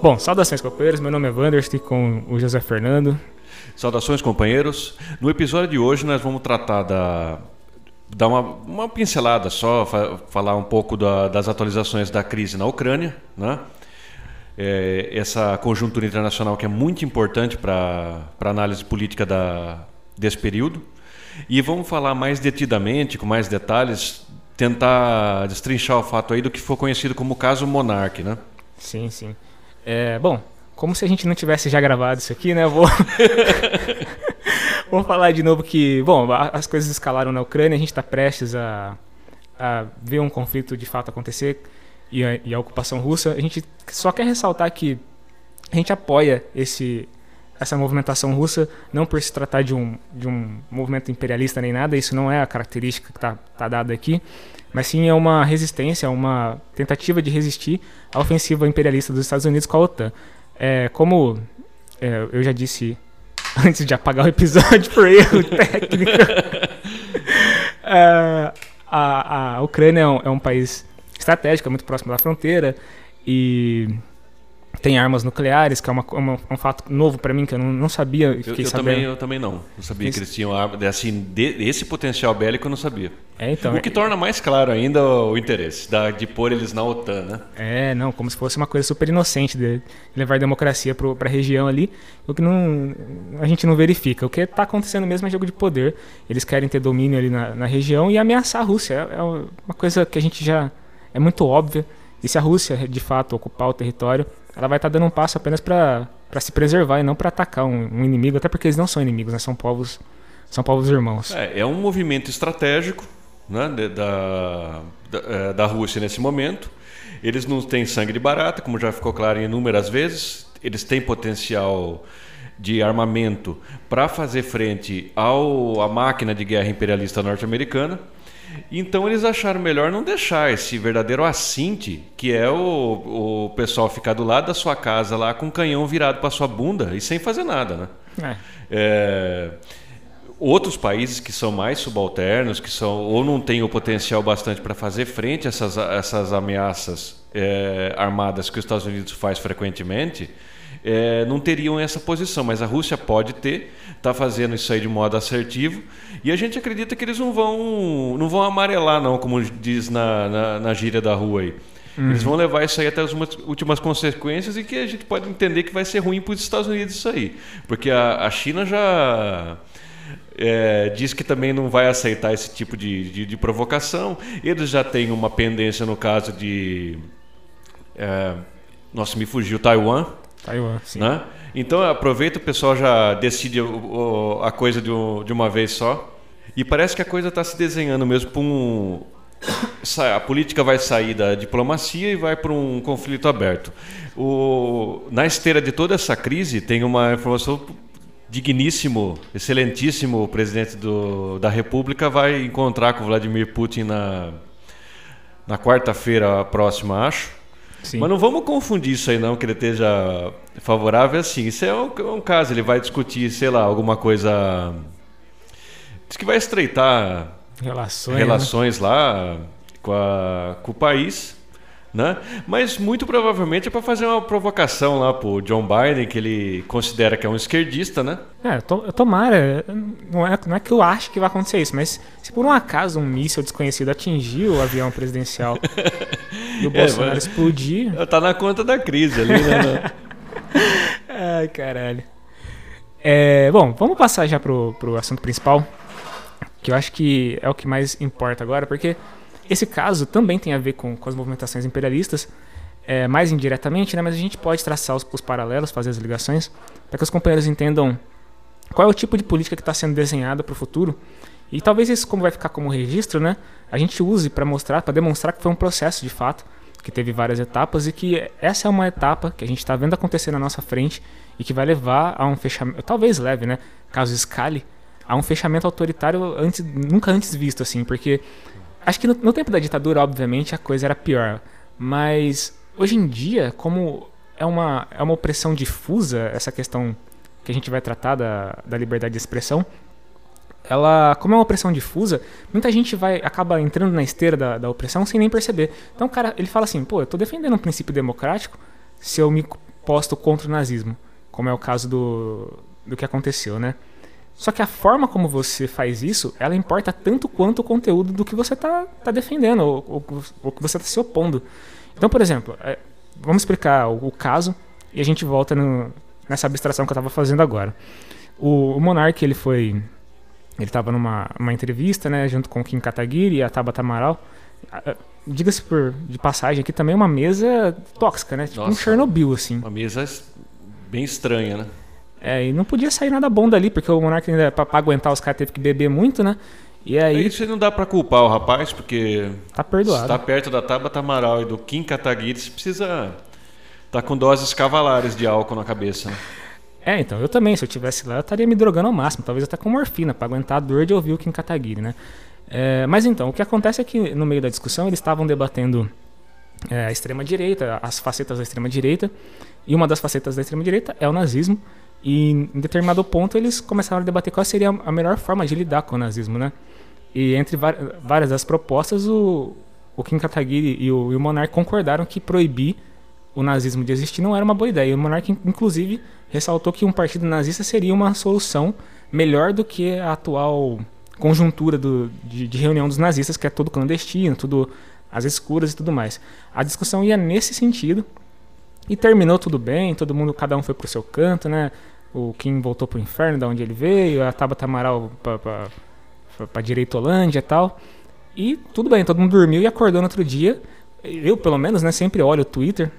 Bom, saudações companheiros, meu nome é Wander, estou com o José Fernando. Saudações companheiros. No episódio de hoje nós vamos tratar da dar uma, uma pincelada só, fa falar um pouco da, das atualizações da crise na Ucrânia, né? É, essa conjuntura internacional que é muito importante para a análise política da, desse período. E vamos falar mais detidamente, com mais detalhes, tentar destrinchar o fato aí do que foi conhecido como o caso Monark, né? Sim, sim. É, bom, como se a gente não tivesse já gravado isso aqui, né? Vou Vou falar de novo que, bom, as coisas escalaram na Ucrânia, a gente está prestes a, a ver um conflito de fato acontecer e a, e a ocupação russa. A gente só quer ressaltar que a gente apoia esse essa movimentação russa, não por se tratar de um, de um movimento imperialista nem nada, isso não é a característica que está tá dada aqui, mas sim é uma resistência, uma tentativa de resistir à ofensiva imperialista dos Estados Unidos com a OTAN. É, como é, eu já disse antes de apagar o episódio por erro técnico, é, a, a Ucrânia é um, é um país estratégico, é muito próximo da fronteira e tem armas nucleares, que é uma, uma, um fato novo para mim, que eu não, não sabia. Eu, eu também, eu também não. Não sabia que eles tinham armas. Assim, de, esse potencial bélico eu não sabia. É, então, o que é, torna mais claro ainda o interesse da, de pôr eles na OTAN, né? É, não, como se fosse uma coisa super inocente de levar democracia para a região ali, o que não, a gente não verifica. O que está acontecendo mesmo é jogo de poder. Eles querem ter domínio ali na, na região e ameaçar a Rússia. É, é uma coisa que a gente já. é muito óbvia. E se a Rússia, de fato, ocupar o território, ela vai estar tá dando um passo apenas para se preservar e não para atacar um, um, inimigo, até porque eles não são inimigos, né? são povos são povos irmãos. É, é um movimento estratégico né, da, da, é, da Rússia nesse momento. Eles não têm sangue de barata, como já ficou claro inúmeras vezes. Eles têm potencial de armamento para fazer frente ao, à máquina de guerra imperialista norte-americana. Então eles acharam melhor não deixar esse verdadeiro assinte, que é o, o pessoal ficar do lado da sua casa lá com o canhão virado para sua bunda e sem fazer nada, né? É. É, outros países que são mais subalternos, que são ou não têm o potencial bastante para fazer frente a essas, essas ameaças é, armadas que os Estados Unidos faz frequentemente, é, não teriam essa posição, mas a Rússia pode ter, está fazendo isso aí de modo assertivo, e a gente acredita que eles não vão, não vão amarelar, não, como diz na, na, na gíria da rua aí. Uhum. Eles vão levar isso aí até as últimas consequências e que a gente pode entender que vai ser ruim para os Estados Unidos isso aí. Porque a, a China já é, diz que também não vai aceitar esse tipo de, de, de, provocação. Eles já têm uma pendência no caso de. É, nossa, me fugiu, Taiwan. Taiwan, sim. Né? Então aproveita, o pessoal já decide o, o, a coisa de, de, uma vez só. E parece que a coisa está se desenhando mesmo para um. A política vai sair da diplomacia e vai para um conflito aberto. O, na esteira de toda essa crise, tem uma informação digníssimo, excelentíssimo presidente do, da República vai encontrar com Vladimir Putin na, na quarta-feira próxima, acho. Sim. Mas não vamos confundir isso aí não, que ele esteja favorável assim. Isso é um, um, caso, ele vai discutir, sei lá, alguma coisa... Diz que vai estreitar relações, relações né? lá com, a, com o país. Né? Mas muito provavelmente é para fazer uma provocação lá pro John Biden, que ele considera que é um esquerdista, né? É, to, tomara. Não é, não é que eu acho que vai acontecer isso, mas se por um acaso um míssil desconhecido atingir o avião presidencial e o é, Bolsonaro mas... explodir. Tá na conta da crise ali, né? Ai, caralho. É, bom, vamos passar já pro, pro assunto principal, que eu acho que é o que mais importa agora, porque esse caso também tem a ver com, com as movimentações imperialistas, é, mais indiretamente, né, mas a gente pode traçar os, os paralelos, fazer as ligações, para que os companheiros entendam qual é o tipo de política que está sendo desenhada para o futuro. E talvez isso, como vai ficar como registro, né, a gente use para mostrar, para demonstrar que foi um processo de fato, que teve várias etapas e que essa é uma etapa que a gente está vendo acontecer na nossa frente e que vai levar a um fechamento, talvez leve, né, caso escale, a um fechamento autoritário antes, nunca antes visto, assim, porque Acho que no, no, tempo da ditadura, obviamente, a coisa era pior. Mas hoje em dia, como é uma, é uma opressão difusa, essa questão que a gente vai tratar da, da liberdade de expressão, ela, como é uma opressão difusa, muita gente vai acaba entrando na esteira da, da opressão sem nem perceber. Então, o cara, ele fala assim, pô, eu tô defendendo um princípio democrático, se eu me posto contra o nazismo, como é o caso do, do que aconteceu, né? Só que a forma como você faz isso, ela importa tanto quanto o conteúdo do que você está tá defendendo, ou, ou, que você está se opondo. Então, por exemplo, é, vamos explicar o, o, caso e a gente volta no, nessa abstração que eu estava fazendo agora. O, o Monark, ele foi... Ele estava numa uma entrevista, né, junto com o Kim Kataguiri e a Tabata Amaral. Diga-se por de passagem aqui também é uma mesa tóxica, né? Tipo Nossa, um Chernobyl, assim. Uma mesa bem estranha, né? É, e não podia sair nada bom dali, porque o Monark ainda, pra, pra aguentar os caras, teve que beber muito, né? E aí. Isso não dá para culpar o rapaz, porque. Tá perdoado. Tá perto da Tabata Amaral e do Kim Kataguiri, você precisa. Tá com doses cavalares de álcool na cabeça, né? É, então, eu também, se eu tivesse lá, eu estaria me drogando ao máximo, talvez até com morfina, para aguentar a dor de ouvir o Kim Kataguiri, né? É, mas então, o que acontece é que no meio da discussão eles estavam debatendo é, a extrema-direita, as facetas da extrema-direita, e uma das facetas da extrema-direita é o nazismo, e em determinado ponto eles começaram a debater qual seria a melhor forma de lidar com o nazismo, né? E entre várias das propostas, o, o Kim Kataguiri e o, e o Monark concordaram que proibir o nazismo de existir não era uma boa ideia. E o Monark, inclusive, ressaltou que um partido nazista seria uma solução melhor do que a atual conjuntura do, de, de, reunião dos nazistas, que é tudo clandestino, tudo às escuras e tudo mais. A discussão ia nesse sentido, e terminou tudo bem, todo mundo, cada um foi pro seu canto, né? O Kim voltou pro inferno, da onde ele veio, a Tabata Amaral pra, pra, pra Direitolândia e tal. E tudo bem, todo mundo dormiu e acordou no outro dia. Eu, pelo menos, né, sempre olho o Twitter.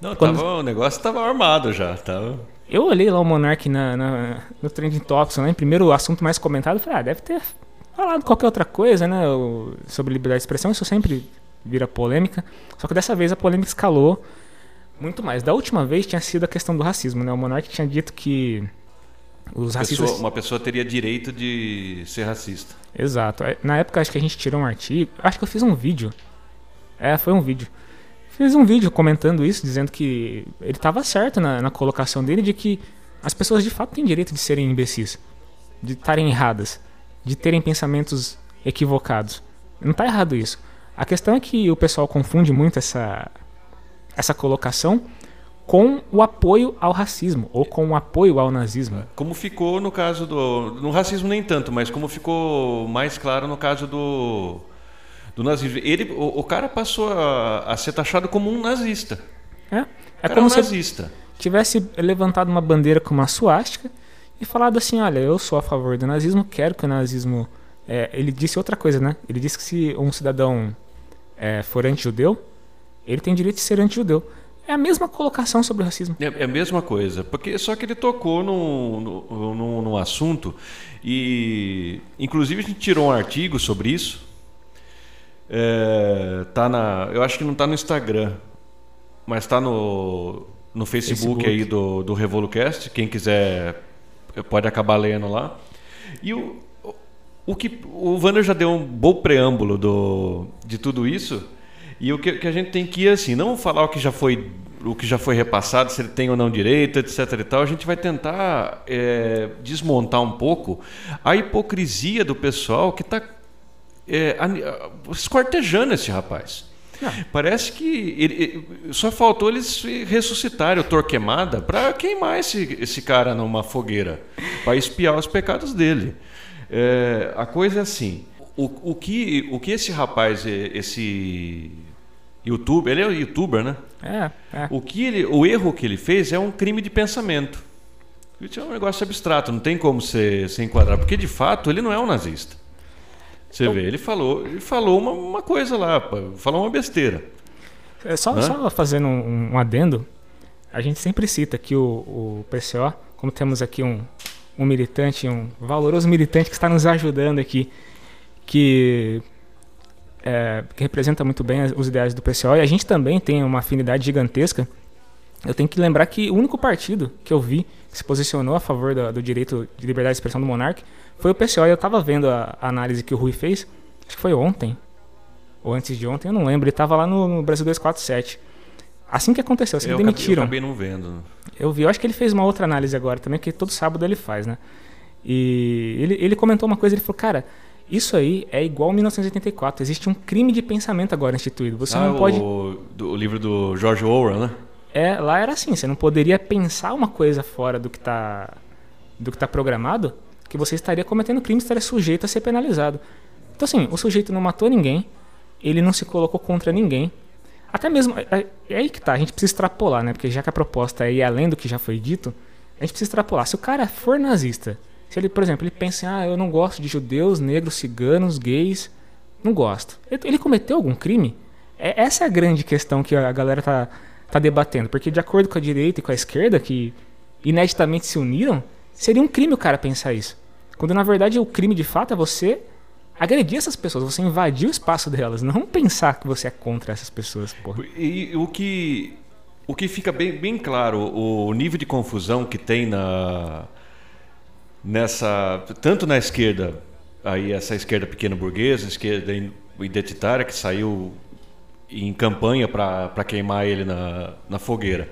Não, Quando... tava, o negócio tava armado já, tava... Eu olhei lá o Monark na, na, no Trending Topics, né, primeiro assunto mais comentado, falei, ah, deve ter falado qualquer outra coisa, né, sobre liberdade de expressão, isso sempre vira polêmica. Só que dessa vez a polêmica escalou muito mais. Da última vez tinha sido a questão do racismo, né? O Monark tinha dito que os racistas... Pessoa, uma pessoa teria direito de ser racista. Exato. É, na época acho que a gente tirou um artigo, acho que eu fiz um vídeo. É, foi um vídeo. Fiz um vídeo comentando isso, dizendo que ele estava certo na, na colocação dele de que as pessoas de fato têm direito de serem imbecis, de estarem erradas, de terem pensamentos equivocados. Não está errado isso. A questão é que o pessoal confunde muito essa essa colocação com o apoio ao racismo ou com o apoio ao nazismo. Como ficou no caso do no racismo nem tanto, mas como ficou mais claro no caso do do nazismo. Ele o, o cara passou a, a, ser taxado como um nazista. É, é como um se nazista. tivesse levantado uma bandeira com uma suástica e falado assim, olha, eu sou a favor do nazismo, quero que o nazismo é, ele disse outra coisa, né? Ele disse que se um cidadão é, for anti-judeu, ele tem direito de ser anti-judeu. É a mesma colocação sobre o racismo. É, é, a mesma coisa, porque só que ele tocou num, num, num assunto e, inclusive, a gente tirou um artigo sobre isso. É, tá na, eu acho que não está no Instagram, mas está no, no Facebook, Facebook, aí do, do Revolucast. Quem quiser pode acabar lendo lá. E o, o que o Wander já deu um bom preâmbulo do, de tudo isso. E o que, que, a gente tem que ir assim, não falar o que já foi o que já foi repassado, se ele tem ou não direito, etc. e tal, a gente vai tentar é, desmontar um pouco a hipocrisia do pessoal que está é, escortejando esse rapaz. Não. Parece que ele, só faltou eles ressuscitarem o Torquemada para queimar esse, esse cara numa fogueira, para espiar os pecados dele. É, a coisa é assim: o, o, que, o que esse rapaz, esse YouTube, ele é youtuber, né? É, é. O, que ele, o erro que ele fez é um crime de pensamento. Isso é um negócio abstrato, não tem como se, se enquadrar, porque de fato ele não é um nazista. Você então, vê, ele falou, ele falou uma, uma, coisa lá, falou uma besteira. É só, só fazendo um, um, adendo, a gente sempre cita que o, o PCO, como temos aqui um, um militante, um valoroso militante que está nos ajudando aqui, que é, que representa muito bem os ideais do PCO, e a gente também tem uma afinidade gigantesca. Eu tenho que lembrar que o único partido que eu vi que se posicionou a favor do, do direito de liberdade de expressão do monarca foi o PCO. E eu estava vendo a, a, análise que o Rui fez, acho que foi ontem, ou antes de ontem, eu não lembro. Ele estava lá no, no, Brasil 247. Assim que aconteceu, assim eu demitiram. Acabei, eu acabei não vendo. Eu vi, eu acho que ele fez uma outra análise agora também, que todo sábado ele faz, né? E ele, ele comentou uma coisa, ele falou, cara, isso aí é igual 1984. Existe um crime de pensamento agora instituído. Você ah, não pode. O, do, o livro do George Orwell, né? é, lá era assim, você não poderia pensar uma coisa fora do que está do que tá programado, que você estaria cometendo crime, estaria sujeito a ser penalizado. Então assim, o sujeito não matou ninguém, ele não se colocou contra ninguém. Até mesmo, é, é aí que tá, a gente precisa extrapolar, né? Porque já que a proposta é ir além do que já foi dito, a gente precisa extrapolar. Se o cara for nazista, se ele, por exemplo, ele pensa, ah, eu não gosto de judeus, negros, ciganos, gays, não gosto. Ele cometeu algum crime? É, essa é a grande questão que a galera tá, tá debatendo. Porque de acordo com a direita e com a esquerda, que ineditamente se uniram, seria um crime o cara pensar isso. Quando na verdade o crime de fato é você agredir essas pessoas, você invadir o espaço delas, não pensar que você é contra essas pessoas. Porra. E, o que o que fica bem, bem claro, o nível de confusão que tem na nessa tanto na esquerda aí essa esquerda pequena burguesa, esquerda identitária que saiu em campanha para queimar ele na, na fogueira.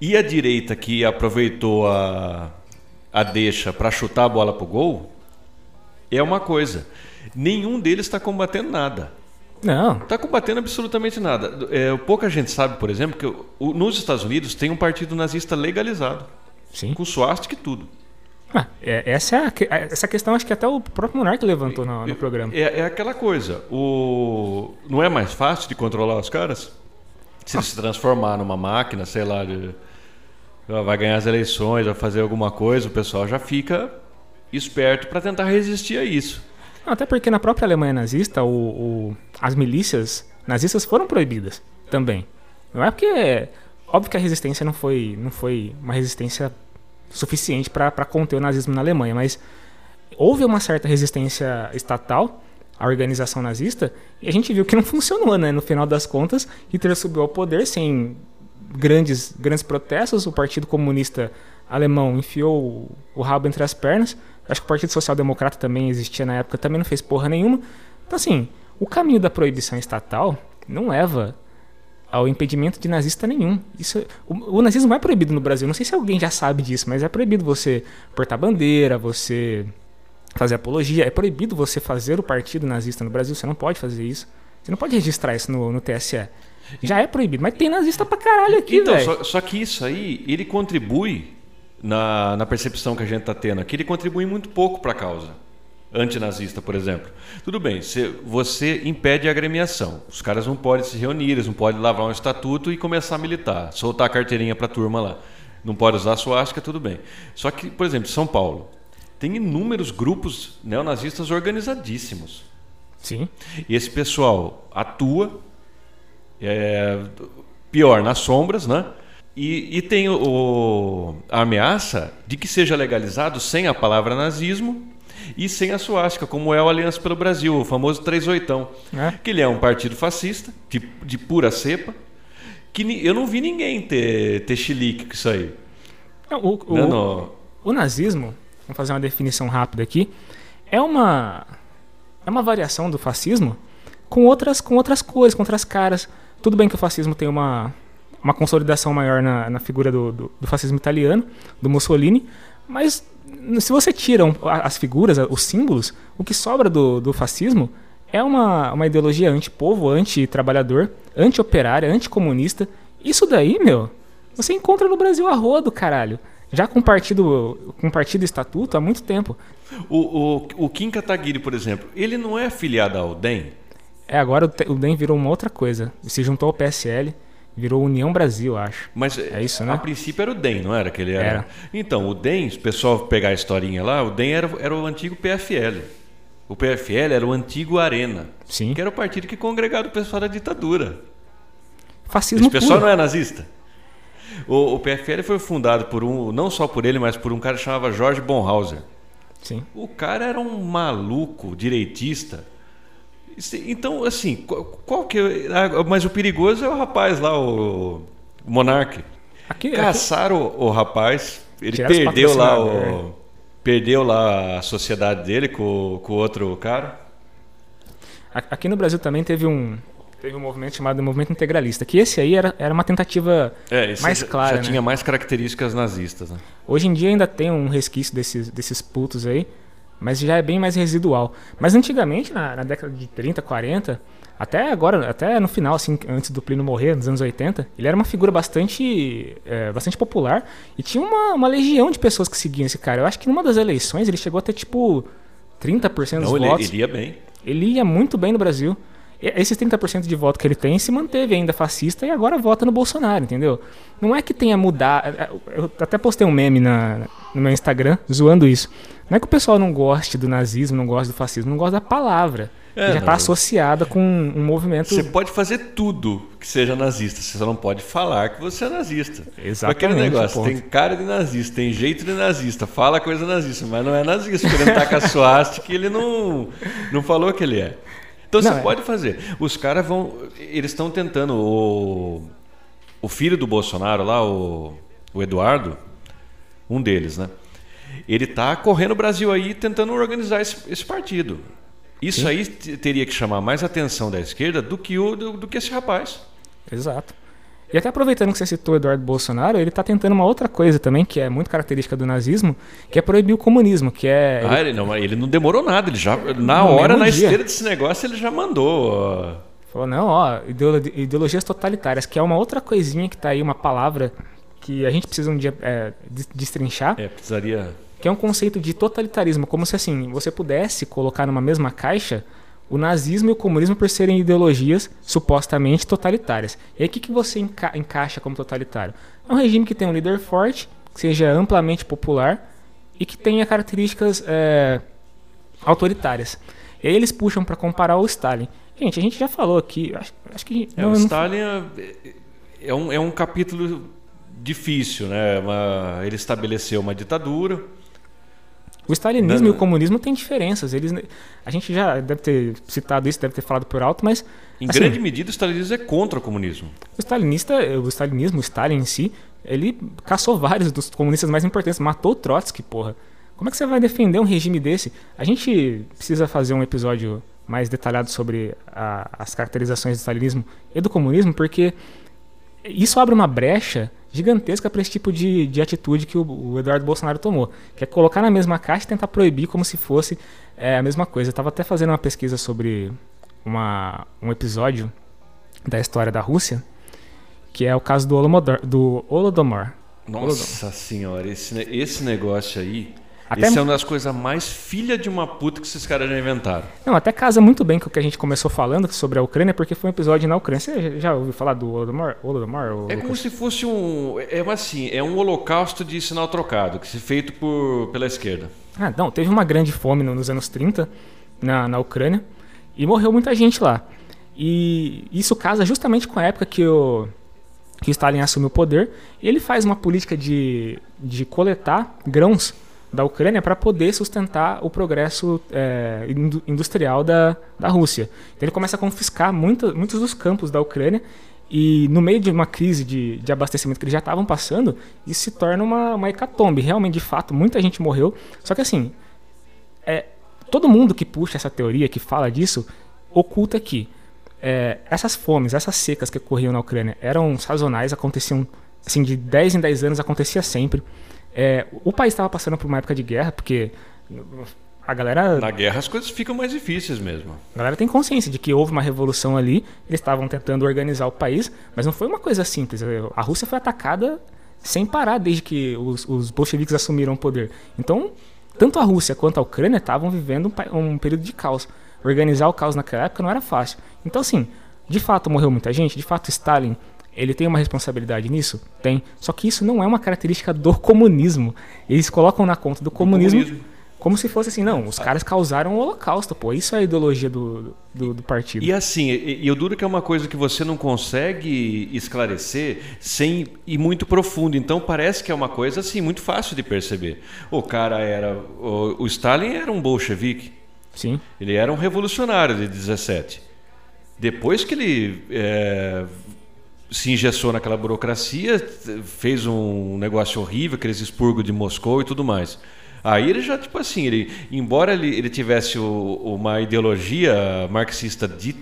E a direita que aproveitou a, a deixa para chutar a bola para o gol, é uma coisa. Nenhum deles está combatendo nada. Não. Está combatendo absolutamente nada. É, pouca gente sabe, por exemplo, que o, nos Estados Unidos tem um partido nazista legalizado. Sim. Com suástica e tudo. Ah, é, essa, é a, essa questão acho que até o próprio Monarque levantou no, no programa. É, é, aquela coisa. O, não é mais fácil de controlar os caras? Se ele se transformar numa máquina, sei lá, de, vai ganhar as eleições, vai fazer alguma coisa, o pessoal já fica esperto para tentar resistir a isso. Até porque na própria Alemanha nazista, o, o, as milícias nazistas foram proibidas também. Não é porque. Óbvio que a resistência não foi, não foi uma resistência suficiente para conter o nazismo na Alemanha, mas houve uma certa resistência estatal à organização nazista e a gente viu que não funcionou, né? No final das contas, Hitler subiu ao poder sem grandes, grandes protestos, o Partido Comunista Alemão enfiou o rabo entre as pernas, acho que o Partido Social Democrata também existia na época, também não fez porra nenhuma. Então, assim, o caminho da proibição estatal não leva ao impedimento de nazista nenhum. Isso, o, o, nazismo é proibido no Brasil. Não sei se alguém já sabe disso, mas é proibido você portar bandeira, você fazer apologia. É proibido você fazer o partido nazista no Brasil. Você não pode fazer isso. Você não pode registrar isso no, no TSE. Já é proibido, mas tem nazista pra caralho aqui, então. Só, só, que isso aí, ele contribui na, na percepção que a gente tá tendo aqui, ele contribui muito pouco para a causa antinazista, por exemplo. Tudo bem, você impede a agremiação. Os caras não podem se reunir, eles não podem lavar um estatuto e começar a militar, soltar a carteirinha para a turma lá. Não pode usar a suástica, tudo bem. Só que, por exemplo, São Paulo tem inúmeros grupos neonazistas organizadíssimos. Sim. E esse pessoal atua, é, pior, nas sombras, né? E, e tem o, a ameaça de que seja legalizado sem a palavra nazismo e sem a suástica, como é o Aliança pelo Brasil, o famoso 38. É. Que ele é um partido fascista, de, de pura cepa, que eu não vi ninguém ter, ter chilique com isso aí. o, o, não, não. o nazismo, vamos fazer uma definição rápida aqui, é uma, é uma variação do fascismo com outras, com outras cores, com outras caras. Tudo bem que o fascismo tem uma, uma consolidação maior na, na figura do, do, do fascismo italiano, do Mussolini, mas se você tira as figuras, os símbolos, o que sobra do, do fascismo é uma, uma ideologia anti-povo, anti-trabalhador, anti-operária, anti-comunista. Isso daí, meu, você encontra no Brasil a rodo, caralho. Já com partido, com partido estatuto há muito tempo. O, o, o Kim Kataguiri, por exemplo, ele não é filiado ao DEM? É, agora o DEM virou uma outra coisa. Se juntou ao PSL. Virou União Brasil, acho. Mas é isso, né? A princípio era o DEM, não era? Que ele era... era. Então, o DEM, se o pessoal pegar a historinha lá, o DEM era, era o antigo PFL. O PFL era o antigo Arena. Sim. Que era o partido que congregava o pessoal da ditadura. Fascismo Esse pessoal puro. não é nazista. O, o, PFL foi fundado por um, não só por ele, mas por um cara que chamava Jorge Bonhauser. Sim. O cara era um maluco direitista então, assim, qual, qual que é. Ah, mas o perigoso é o rapaz lá, o, o Monark. Aqui, Caçaram aqui... O, o, rapaz, ele perdeu lá o. É. Perdeu lá a sociedade dele com, com o outro cara. Aqui no Brasil também teve um, teve um movimento chamado Movimento Integralista, que esse aí era, era uma tentativa é, mais já, clara. Já né? tinha mais características nazistas. Né? Hoje em dia ainda tem um resquício desses, desses putos aí, mas já é bem mais residual. Mas antigamente, na, na década de 30, 40, Até agora, até no final, assim, antes do Plínio morrer, nos anos 80, ele era uma figura bastante, é, bastante popular e tinha uma, uma legião de pessoas que seguiam esse cara. Eu acho que numa das eleições ele chegou a ter, tipo, 30% dos Não, ele, votos. ele ia bem. Ele ia muito bem no Brasil. Esses 30% de voto que ele tem se manteve ainda fascista e agora vota no Bolsonaro, entendeu? Não é que tenha mudado. Eu até postei um meme na, no meu Instagram zoando isso. Não é que o pessoal não goste do nazismo, não gosta do fascismo, não gosta da palavra. É, já está associada com um movimento. Você pode fazer tudo que seja nazista, você só não pode falar que você é nazista. Exatamente, Aquele negócio, ponto. tem cara de nazista, tem jeito de nazista, fala coisa nazista, mas não é nazista, porque ele não tá com a suástica ele não, não falou que ele é. Então Não, você é. pode fazer. Os caras vão. Eles estão tentando. O, o filho do Bolsonaro lá, o, o Eduardo, um deles, né? Ele tá correndo o Brasil aí tentando organizar esse, esse partido. Isso aí t- teria que chamar mais atenção da esquerda do que, o, do, do que esse rapaz. Exato. E até aproveitando que você citou o Eduardo Bolsonaro, ele está tentando uma outra coisa também, que é muito característica do nazismo, que é proibir o comunismo, que é. Ah, ele não, ele não demorou nada, ele já na hora, na dia. esteira desse negócio, ele já mandou. Falou, não, ó, ideolo- ideologias totalitárias, que é uma outra coisinha que tá aí, uma palavra que a gente precisa um dia é, des- destrinchar, É, precisaria. que é um conceito de totalitarismo, como se assim, você pudesse colocar numa mesma caixa o nazismo e o comunismo por serem ideologias supostamente totalitárias. E aí o que, que você enca- encaixa como totalitário? É um regime que tem um líder forte, que seja amplamente popular e que tenha características é, autoritárias. E aí eles puxam para comparar o Stalin. Gente, a gente já falou aqui, acho, acho que É, não- o não- Stalin é, é um, é um capítulo difícil, né? Uma- ele estabeleceu uma ditadura. O stalinismo e o comunismo têm diferenças. Eles, a gente já deve ter citado isso, deve ter falado por alto, mas Em Assim, grande medida, o stalinismo é contra o comunismo. o stalinista, o stalinismo, o Stalin em si, ele caçou vários dos comunistas mais importantes, matou o Trotsky, porra. Como é que você vai defender um regime desse? A gente precisa fazer um episódio mais detalhado sobre a- as caracterizações do stalinismo e do comunismo, porque isso abre uma brecha gigantesca para esse tipo de, de atitude que o, o Eduardo Bolsonaro tomou, que é colocar na mesma caixa e tentar proibir como se fosse é, a mesma coisa. Eu estava até fazendo uma pesquisa sobre uma, um episódio da história da Rússia, que é o caso do, Holomodor, do Holodomor. Nossa senhora, esse, esse negócio aí. Até- Esse é uma das coisas mais filha de uma puta que esses caras já inventaram. Não, até casa muito bem com o que a gente começou falando sobre a Ucrânia, porque foi um episódio na Ucrânia. Você já- ouviu falar do Holodomor? Holodomor ou É como se fosse um. É uma, assim, é um holocausto de sinal trocado, que se feito por, pela esquerda. Ah, não, teve uma grande fome no- nos anos 30 na, na Ucrânia e morreu muita gente lá. E isso casa justamente com a época que o, que o Stalin assumiu o poder. E ele faz uma política de, de coletar grãos da Ucrânia para poder sustentar o progresso é, indu- industrial da, da Rússia. Então ele começa a confiscar muita, muitos dos campos da Ucrânia e no meio de uma crise de, de abastecimento que eles já estavam passando, isso se torna uma, uma hecatombe. Realmente, de fato, muita gente morreu. Só que assim, é, todo mundo que puxa essa teoria, que fala disso, oculta que é, essas fomes, essas secas que ocorriam na Ucrânia eram sazonais, aconteciam assim, de 10 em 10 anos, acontecia sempre. É, o país estava passando por uma época de guerra, porque a galera, Na guerra as coisas ficam mais difíceis mesmo. a galera tem consciência de que houve uma revolução ali, eles estavam tentando organizar o país, mas não foi uma coisa simples. A Rússia foi atacada sem parar desde que os, os bolcheviques assumiram o poder. Então, tanto a Rússia quanto a Ucrânia estavam vivendo um, um período de caos. Organizar o caos naquela época não era fácil. Então, assim, de fato morreu muita gente, de fato Stalin ele tem uma responsabilidade nisso? Tem. Só que isso não é uma característica do comunismo. Eles colocam na conta do comunismo, comunismo. como se fosse assim, não, os caras causaram o holocausto, pô. Isso é a ideologia do, do, do partido. E assim, e, e eu duro que é uma coisa que você não consegue esclarecer sem ir muito profundo. Então parece que é uma coisa assim muito fácil de perceber. O cara era, o, o Stalin era um bolchevique. Sim. Ele era um revolucionário de 17. Depois que ele é, se engessou naquela burocracia, fez um negócio horrível, aqueles expurgos de Moscou e tudo mais. Aí ele já, tipo assim, ele, embora ele, ele tivesse o- uma ideologia marxista de,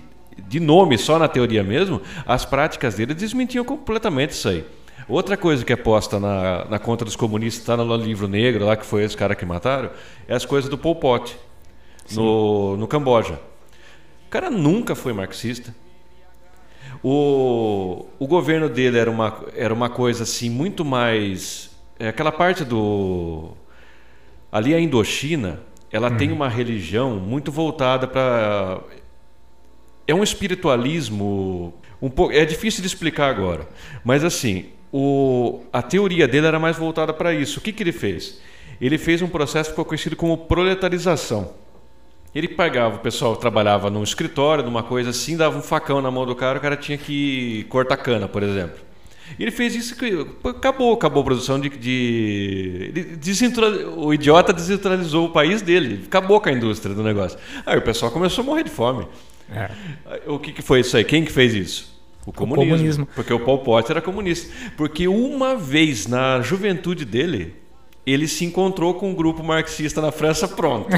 de nome, só na teoria mesmo, as práticas dele desmentiam completamente isso aí. Outra coisa que é posta na, na conta dos comunistas, está no livro negro lá, que foi esse cara que mataram, é as coisas do Pol Pot, no, no Camboja. cara nunca foi marxista. O, o governo dele era uma, era uma coisa assim muito mais. É aquela parte do. Ali a Indochina, ela tem uma religião muito voltada para. É um espiritualismo. Um pouco, é difícil de explicar agora. Mas assim, o, a teoria dele era mais voltada para isso. O que, que ele fez? Ele fez um processo que ficou conhecido como proletarização. Ele pagava, o pessoal trabalhava num escritório, numa coisa assim, dava um facão na mão do cara, o cara tinha que cortar cana, por exemplo. E ele fez isso que acabou, acabou a produção de. de o idiota descentralizou o país dele, acabou com a indústria do negócio. Aí o pessoal começou a morrer de fome. É. O que, que foi isso aí? Quem que fez isso? O comunismo, o comunismo. Porque o Pol Pot era comunista. Porque uma vez na juventude dele, ele se encontrou com um grupo marxista na França, pronto.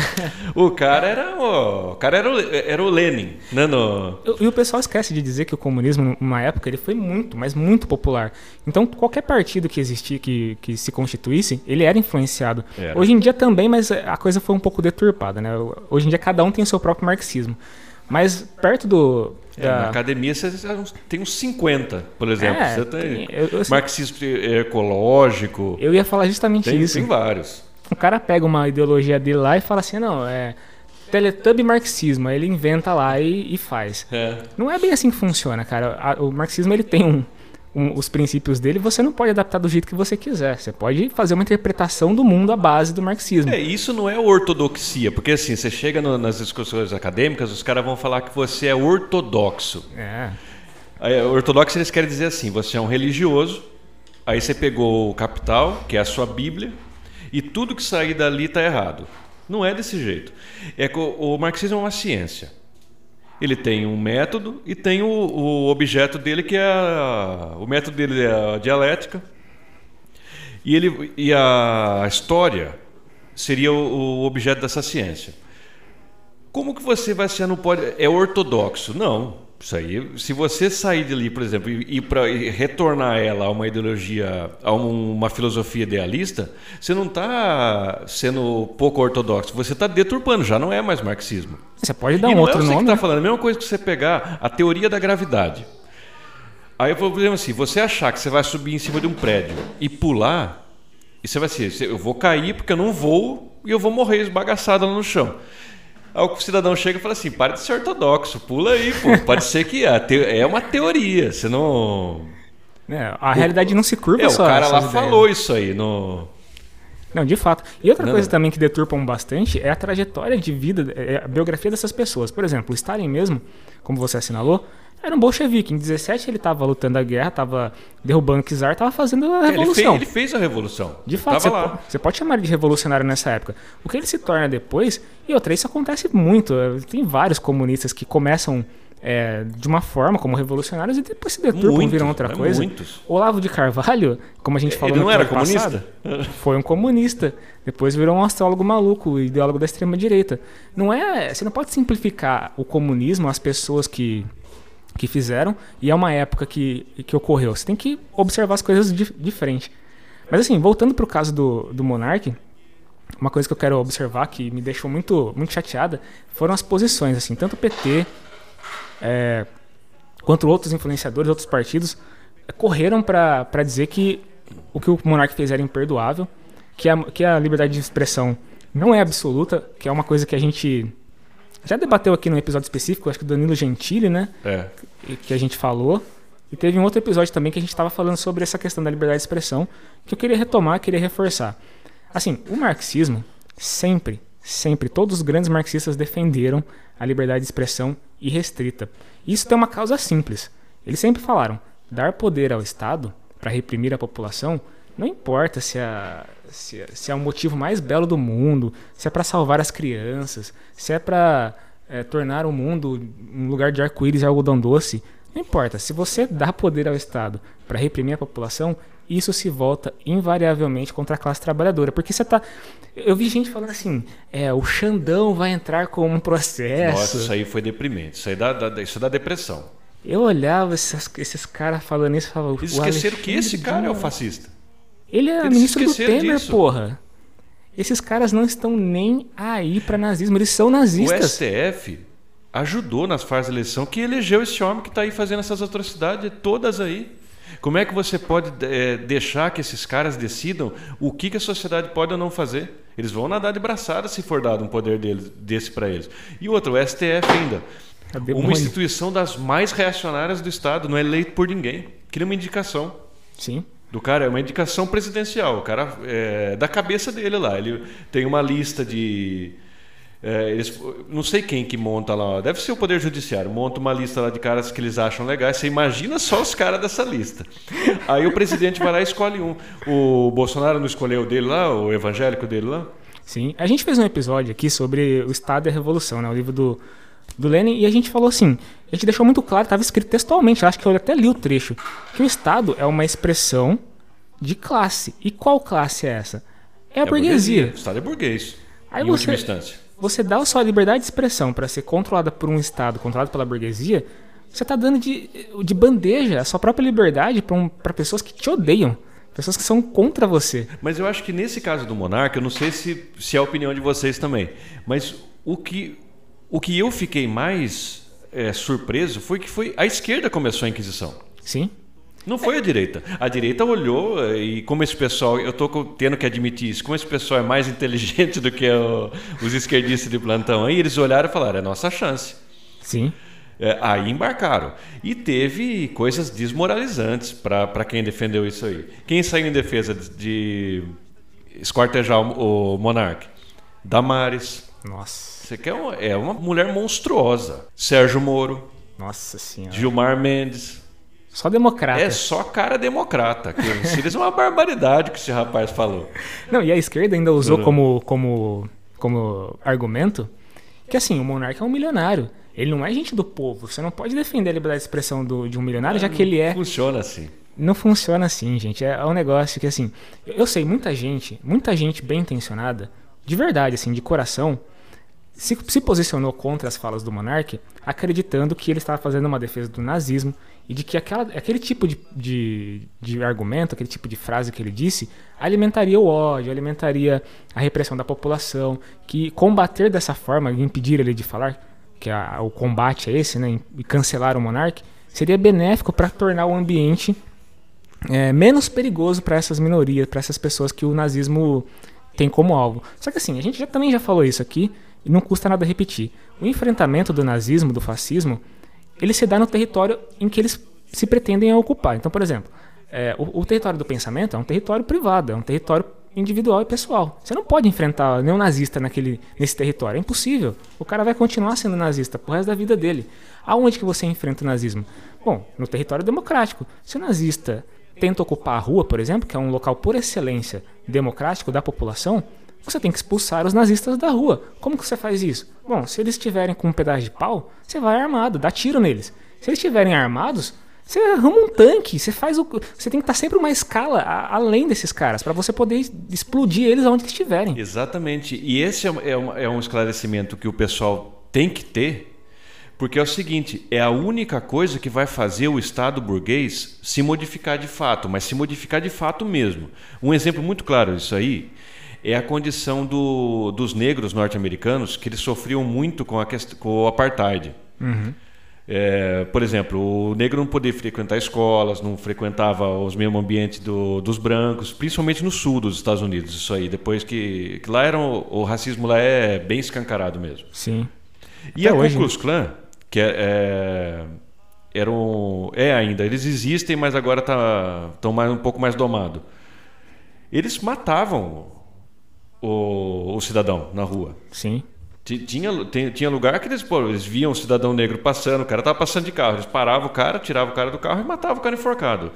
o cara era o, o cara era o, era o Lenin, né, no... E o pessoal esquece de dizer que o comunismo, numa época, ele foi muito, mas muito popular. Então, qualquer partido que existia, que, que se constituísse, ele era influenciado. Era. Hoje em dia também, mas a coisa foi um pouco deturpada, né? Hoje em dia cada um tem o seu próprio marxismo. Mas perto do. É, da... Na academia você tem uns 50, por exemplo. É, você tem, eu, eu, marxismo ecológico. Eu ia falar justamente tem, isso. Tem vários. O cara pega uma ideologia dele lá e fala assim: não, é. Teletubby marxismo, ele inventa lá e, e faz. É. Não é bem assim que funciona, cara. o marxismo ele tem um, um, os princípios dele, você não pode adaptar do jeito que você quiser. Você pode fazer uma interpretação do mundo à base do marxismo. É, isso não é ortodoxia, porque assim, você chega no, nas discussões acadêmicas, os caras vão falar que você é ortodoxo. É. Aí, ortodoxo eles querem dizer assim, você é um religioso, aí você pegou o capital, que é a sua Bíblia, e tudo que sair dali está errado. Não é desse jeito. É que o, o marxismo é uma ciência. Ele tem um método e tem o, o objeto dele que é a, o método dele é a dialética e ele e a história seria o, o objeto dessa ciência. Como que você vai ser não pode é ortodoxo? Não. Isso aí, se você sair dali, por exemplo, e, para retornar ela a uma ideologia, a uma filosofia idealista, você não está sendo pouco ortodoxo, você está deturpando, já não é mais marxismo. Você pode dar e um outro nome. Não é você que está falando, a mesma coisa que você pegar a teoria da gravidade. Aí eu vou dizer assim, você achar que você vai subir em cima de um prédio e pular, e você vai ser, eu vou cair porque eu não vou e eu vou morrer esbagaçado lá no chão. Aí o cidadão chega e fala assim: para de ser ortodoxo, pula aí, pô. Pode ser que é uma teoria, você não. É, a o, realidade não se curva é, só. O cara lá ideias. falou isso aí no. Não, de fato. E outra não, coisa também que deturpam bastante é a trajetória de vida, é a biografia dessas pessoas. Por exemplo, o Stalin mesmo, como você assinalou, era um bolchevique. Em 17 ele estava lutando a guerra, estava derrubando o czar, estava fazendo a revolução. Ele fez, ele fez, a revolução. De fato, você, pode, você, pode chamar de revolucionário nessa época. O que ele se torna depois, e outra, isso acontece muito. Tem vários comunistas que começam é, de uma forma como revolucionários e depois se deturpam e viram outra coisa. Muitos. Olavo de Carvalho, como a gente falou ele não era comunista? Passado, foi um comunista. Depois virou um astrólogo maluco, ideólogo da extrema direita. Não é, você não pode simplificar o comunismo às pessoas que que fizeram e é uma época que, que ocorreu. Você tem que observar as coisas de, de frente. Mas assim, voltando para o caso do, do Monark, uma coisa que eu quero observar que me deixou muito, muito chateada foram as posições. assim Tanto o PT é, quanto outros influenciadores, outros partidos, correram para dizer que o que o Monark fez era imperdoável, que a, que a liberdade de expressão não é absoluta, que é uma coisa que a gente já debateu aqui num episódio específico, acho que o Danilo Gentili, né? É. Que a gente falou. E teve um outro episódio também que a gente estava falando sobre essa questão da liberdade de expressão, que eu queria retomar, queria reforçar. Assim, o marxismo sempre, sempre, todos os grandes marxistas defenderam a liberdade de expressão irrestrita. Isso tem uma causa simples. Eles sempre falaram: dar poder ao Estado para reprimir a população não importa se é, se, é, se é o motivo mais belo do mundo, se é para salvar as crianças, se é para é, tornar o mundo um lugar de arco-íris e algodão doce. Não importa. Se você dá poder ao Estado para reprimir a população, isso se volta invariavelmente contra a classe trabalhadora. Porque você tá. Eu vi gente falando assim: é, o Xandão vai entrar com um processo. Nossa, isso aí foi deprimente. Isso aí dá, dá isso dá depressão. Eu olhava esses, esses caras falando isso e falava. Eles esqueceram que esse cara é o fascista. Ele é eles ministro do Temer, disso. porra. Esses caras não estão nem aí para nazismo, eles são nazistas. O STF, ajudou nas fases de eleição, que elegeu esse homem que está aí fazendo essas atrocidades todas aí. Como é que você pode é, deixar que esses caras decidam o que, que a sociedade pode ou não fazer? Eles vão nadar de braçada se for dado um poder deles, desse para eles. E outro, o STF ainda. É uma instituição das mais reacionárias do Estado, não é eleito por ninguém. Cria uma indicação. Sim. Do cara, é uma indicação presidencial. O cara, é, da cabeça dele lá. Ele tem uma lista de é, eles, não sei quem que monta lá, deve ser o Poder Judiciário, monta uma lista lá de caras que eles acham legais. Você imagina só os caras dessa lista. Aí o presidente vai lá e escolhe um. O Bolsonaro não escolheu dele lá, o evangélico dele lá? Sim. A gente fez um episódio aqui sobre o Estado e a Revolução, né? o livro do, do Lenin, e a gente falou assim: a gente deixou muito claro, estava escrito textualmente, acho que eu até li o trecho, que o Estado é uma expressão de classe. E qual classe é essa? É a, é burguesia. burguesia. O Estado é burguês. Aí em você, última instância você dá a sua liberdade de expressão para ser controlada por um Estado, controlado pela burguesia, você está dando de, de bandeja a sua própria liberdade para um, pessoas que te odeiam. Pessoas que são contra você. Mas eu acho que nesse caso do monarca, eu não sei se, se é a opinião de vocês também, mas o que, o que eu fiquei mais é, surpreso foi que foi a esquerda começou a Inquisição. Sim. Não foi a direita. A direita olhou eh, e como esse pessoal, eu estou tendo que admitir isso, como esse pessoal é mais inteligente do que o, os esquerdistas de plantão aí, eles olharam e falaram, é nossa chance. Sim. É, aí embarcaram. E teve coisas desmoralizantes para quem defendeu isso aí. Quem saiu em defesa de, de esquartejar o, o monarca? Damares. Nossa. Você quer uma, é uma mulher monstruosa. Sérgio Moro. Nossa senhora. Gilmar Mendes. Só democrata. É só cara democrata. Que é uma barbaridade que esse rapaz falou. Não, e a esquerda ainda usou como, como, como argumento que assim, o monarca é um milionário. Ele não é gente do povo. Você não pode defender a liberdade de expressão do, de um milionário, já que ele é. Funciona assim. Não funciona assim, gente. É um negócio que, assim. Eu sei, muita gente, muita gente bem intencionada, de verdade, assim, de coração, se, se posicionou contra as falas do monarca, acreditando que ele estava fazendo uma defesa do nazismo e de que aquela, aquele tipo de, de, de, argumento, aquele tipo de frase que ele disse, alimentaria o ódio, alimentaria a repressão da população, que combater dessa forma, impedir ele de falar, que a, o combate é esse, né, e cancelar o monarca, seria benéfico para tornar o ambiente é, menos perigoso para essas minorias, para essas pessoas que o nazismo tem como alvo. Só que assim, a gente já, também já falou isso aqui, e não custa nada repetir. O enfrentamento do nazismo, do fascismo, ele se dá no território em que eles se pretendem ocupar. Então, por exemplo, é, o, o, território do pensamento é um território privado, é um território individual e pessoal. Você não pode enfrentar nenhum nazista naquele, nesse território, é impossível. O cara vai continuar sendo nazista pro resto da vida dele. Aonde que você enfrenta o nazismo? Bom, no território democrático. Se o nazista tenta ocupar a rua, por exemplo, que é um local por excelência democrático da população, você tem que expulsar os nazistas da rua. Como que você faz isso? Bom, se eles estiverem com um pedaço de pau, você vai armado, dá tiro neles. Se eles estiverem armados, você arruma um tanque, você faz o. Você tem que estar sempre uma escala a, além desses caras, para você poder explodir eles onde estiverem. Exatamente. E esse é, é, é um esclarecimento que o pessoal tem que ter, porque é o seguinte: é a única coisa que vai fazer o Estado burguês se modificar de fato, mas se modificar de fato mesmo. Um exemplo muito claro disso aí é a condição do, dos negros norte-americanos que eles sofriam muito com, a, com o apartheid. Uhum. É, por exemplo, o negro não podia frequentar escolas, não frequentava os mesmos ambientes do, dos brancos, principalmente no sul dos Estados Unidos. Isso aí, depois que, que lá era um, o racismo lá é bem escancarado mesmo. Sim. E Até a Ku Klux Klan, que é, é, era um, é ainda, eles existem, mas agora estão tá, mais um pouco mais domado. Eles matavam o, o cidadão na rua. Sim. Tinha, tinha lugar que eles, pô, eles viam o cidadão negro passando, o cara estava passando de carro, eles paravam o cara, tiravam o cara do carro e matavam o cara enforcado. O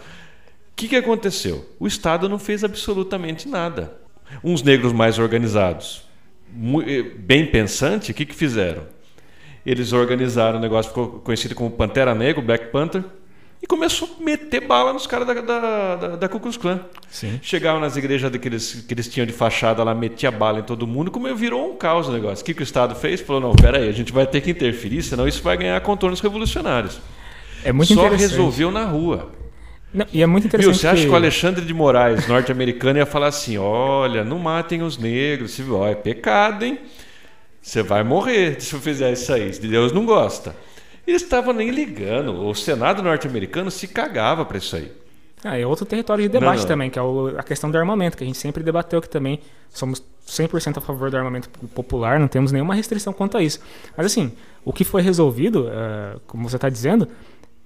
que, que aconteceu? O Estado não fez absolutamente nada. Uns negros mais organizados, eh, bem pensantes, o que, que fizeram? Eles organizaram um negócio ficou conhecido como Pantera Negra, Black Panther, e começou a meter bala nos caras da, da, da, da Ku Klux Klan. Sim. Chegavam nas igrejas que eles, que eles tinham de fachada lá, metia bala em todo mundo, como virou um caos o negócio. O que, que o Estado fez? Falou, não, peraí, a gente vai ter que interferir, senão isso vai ganhar contornos revolucionários. É muito Só resolveu na rua. Não, e é muito interessante. Viu, você acha que o Alexandre de Moraes, norte-americano, ia falar assim: olha, não matem os negros, ó, é pecado, hein? Você vai morrer se eu fizer isso aí. Deus não gosta. Eles estavam nem ligando. O Senado norte-americano se cagava para isso aí. Ah, é outro território de debate não, não. também, que é a questão do armamento, que a gente sempre debateu que também somos 100% a favor do armamento popular, não temos nenhuma restrição quanto a isso. Mas assim, o que foi resolvido, uh, como você está dizendo,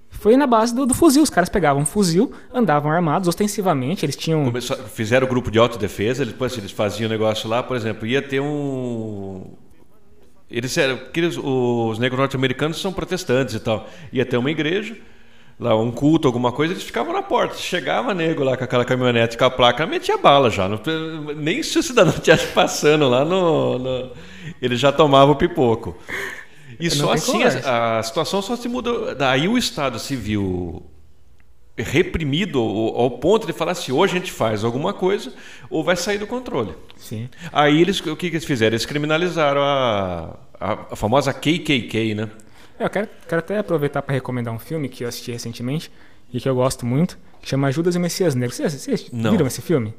foi na base do, do, fuzil. Os caras pegavam um fuzil, andavam armados ostensivamente, eles tinham... Começou, fizeram o grupo de autodefesa, depois eles faziam o negócio lá, por exemplo, ia ter um... Eles eram, eles, os negros norte-americanos são protestantes e tal. Ia ter uma igreja, lá um culto, alguma coisa, eles ficavam na porta. Chegava nego lá com aquela caminhonete com a placa, metia bala já. Não, nem se o cidadão estivesse passando lá, no, no, ele já tomava o pipoco. E só assim a, a, situação só se muda. Daí o Estado Civil reprimido ao, ponto de falar se assim, hoje a gente faz alguma coisa ou vai sair do controle. Sim. Aí eles, o que, que eles fizeram? Eles criminalizaram a, a, a famosa KKK, né? Eu quero, quero até aproveitar para recomendar um filme que eu assisti recentemente e que eu gosto muito, que chama Judas e Messias Negro. Vocês, vocês viram esse filme?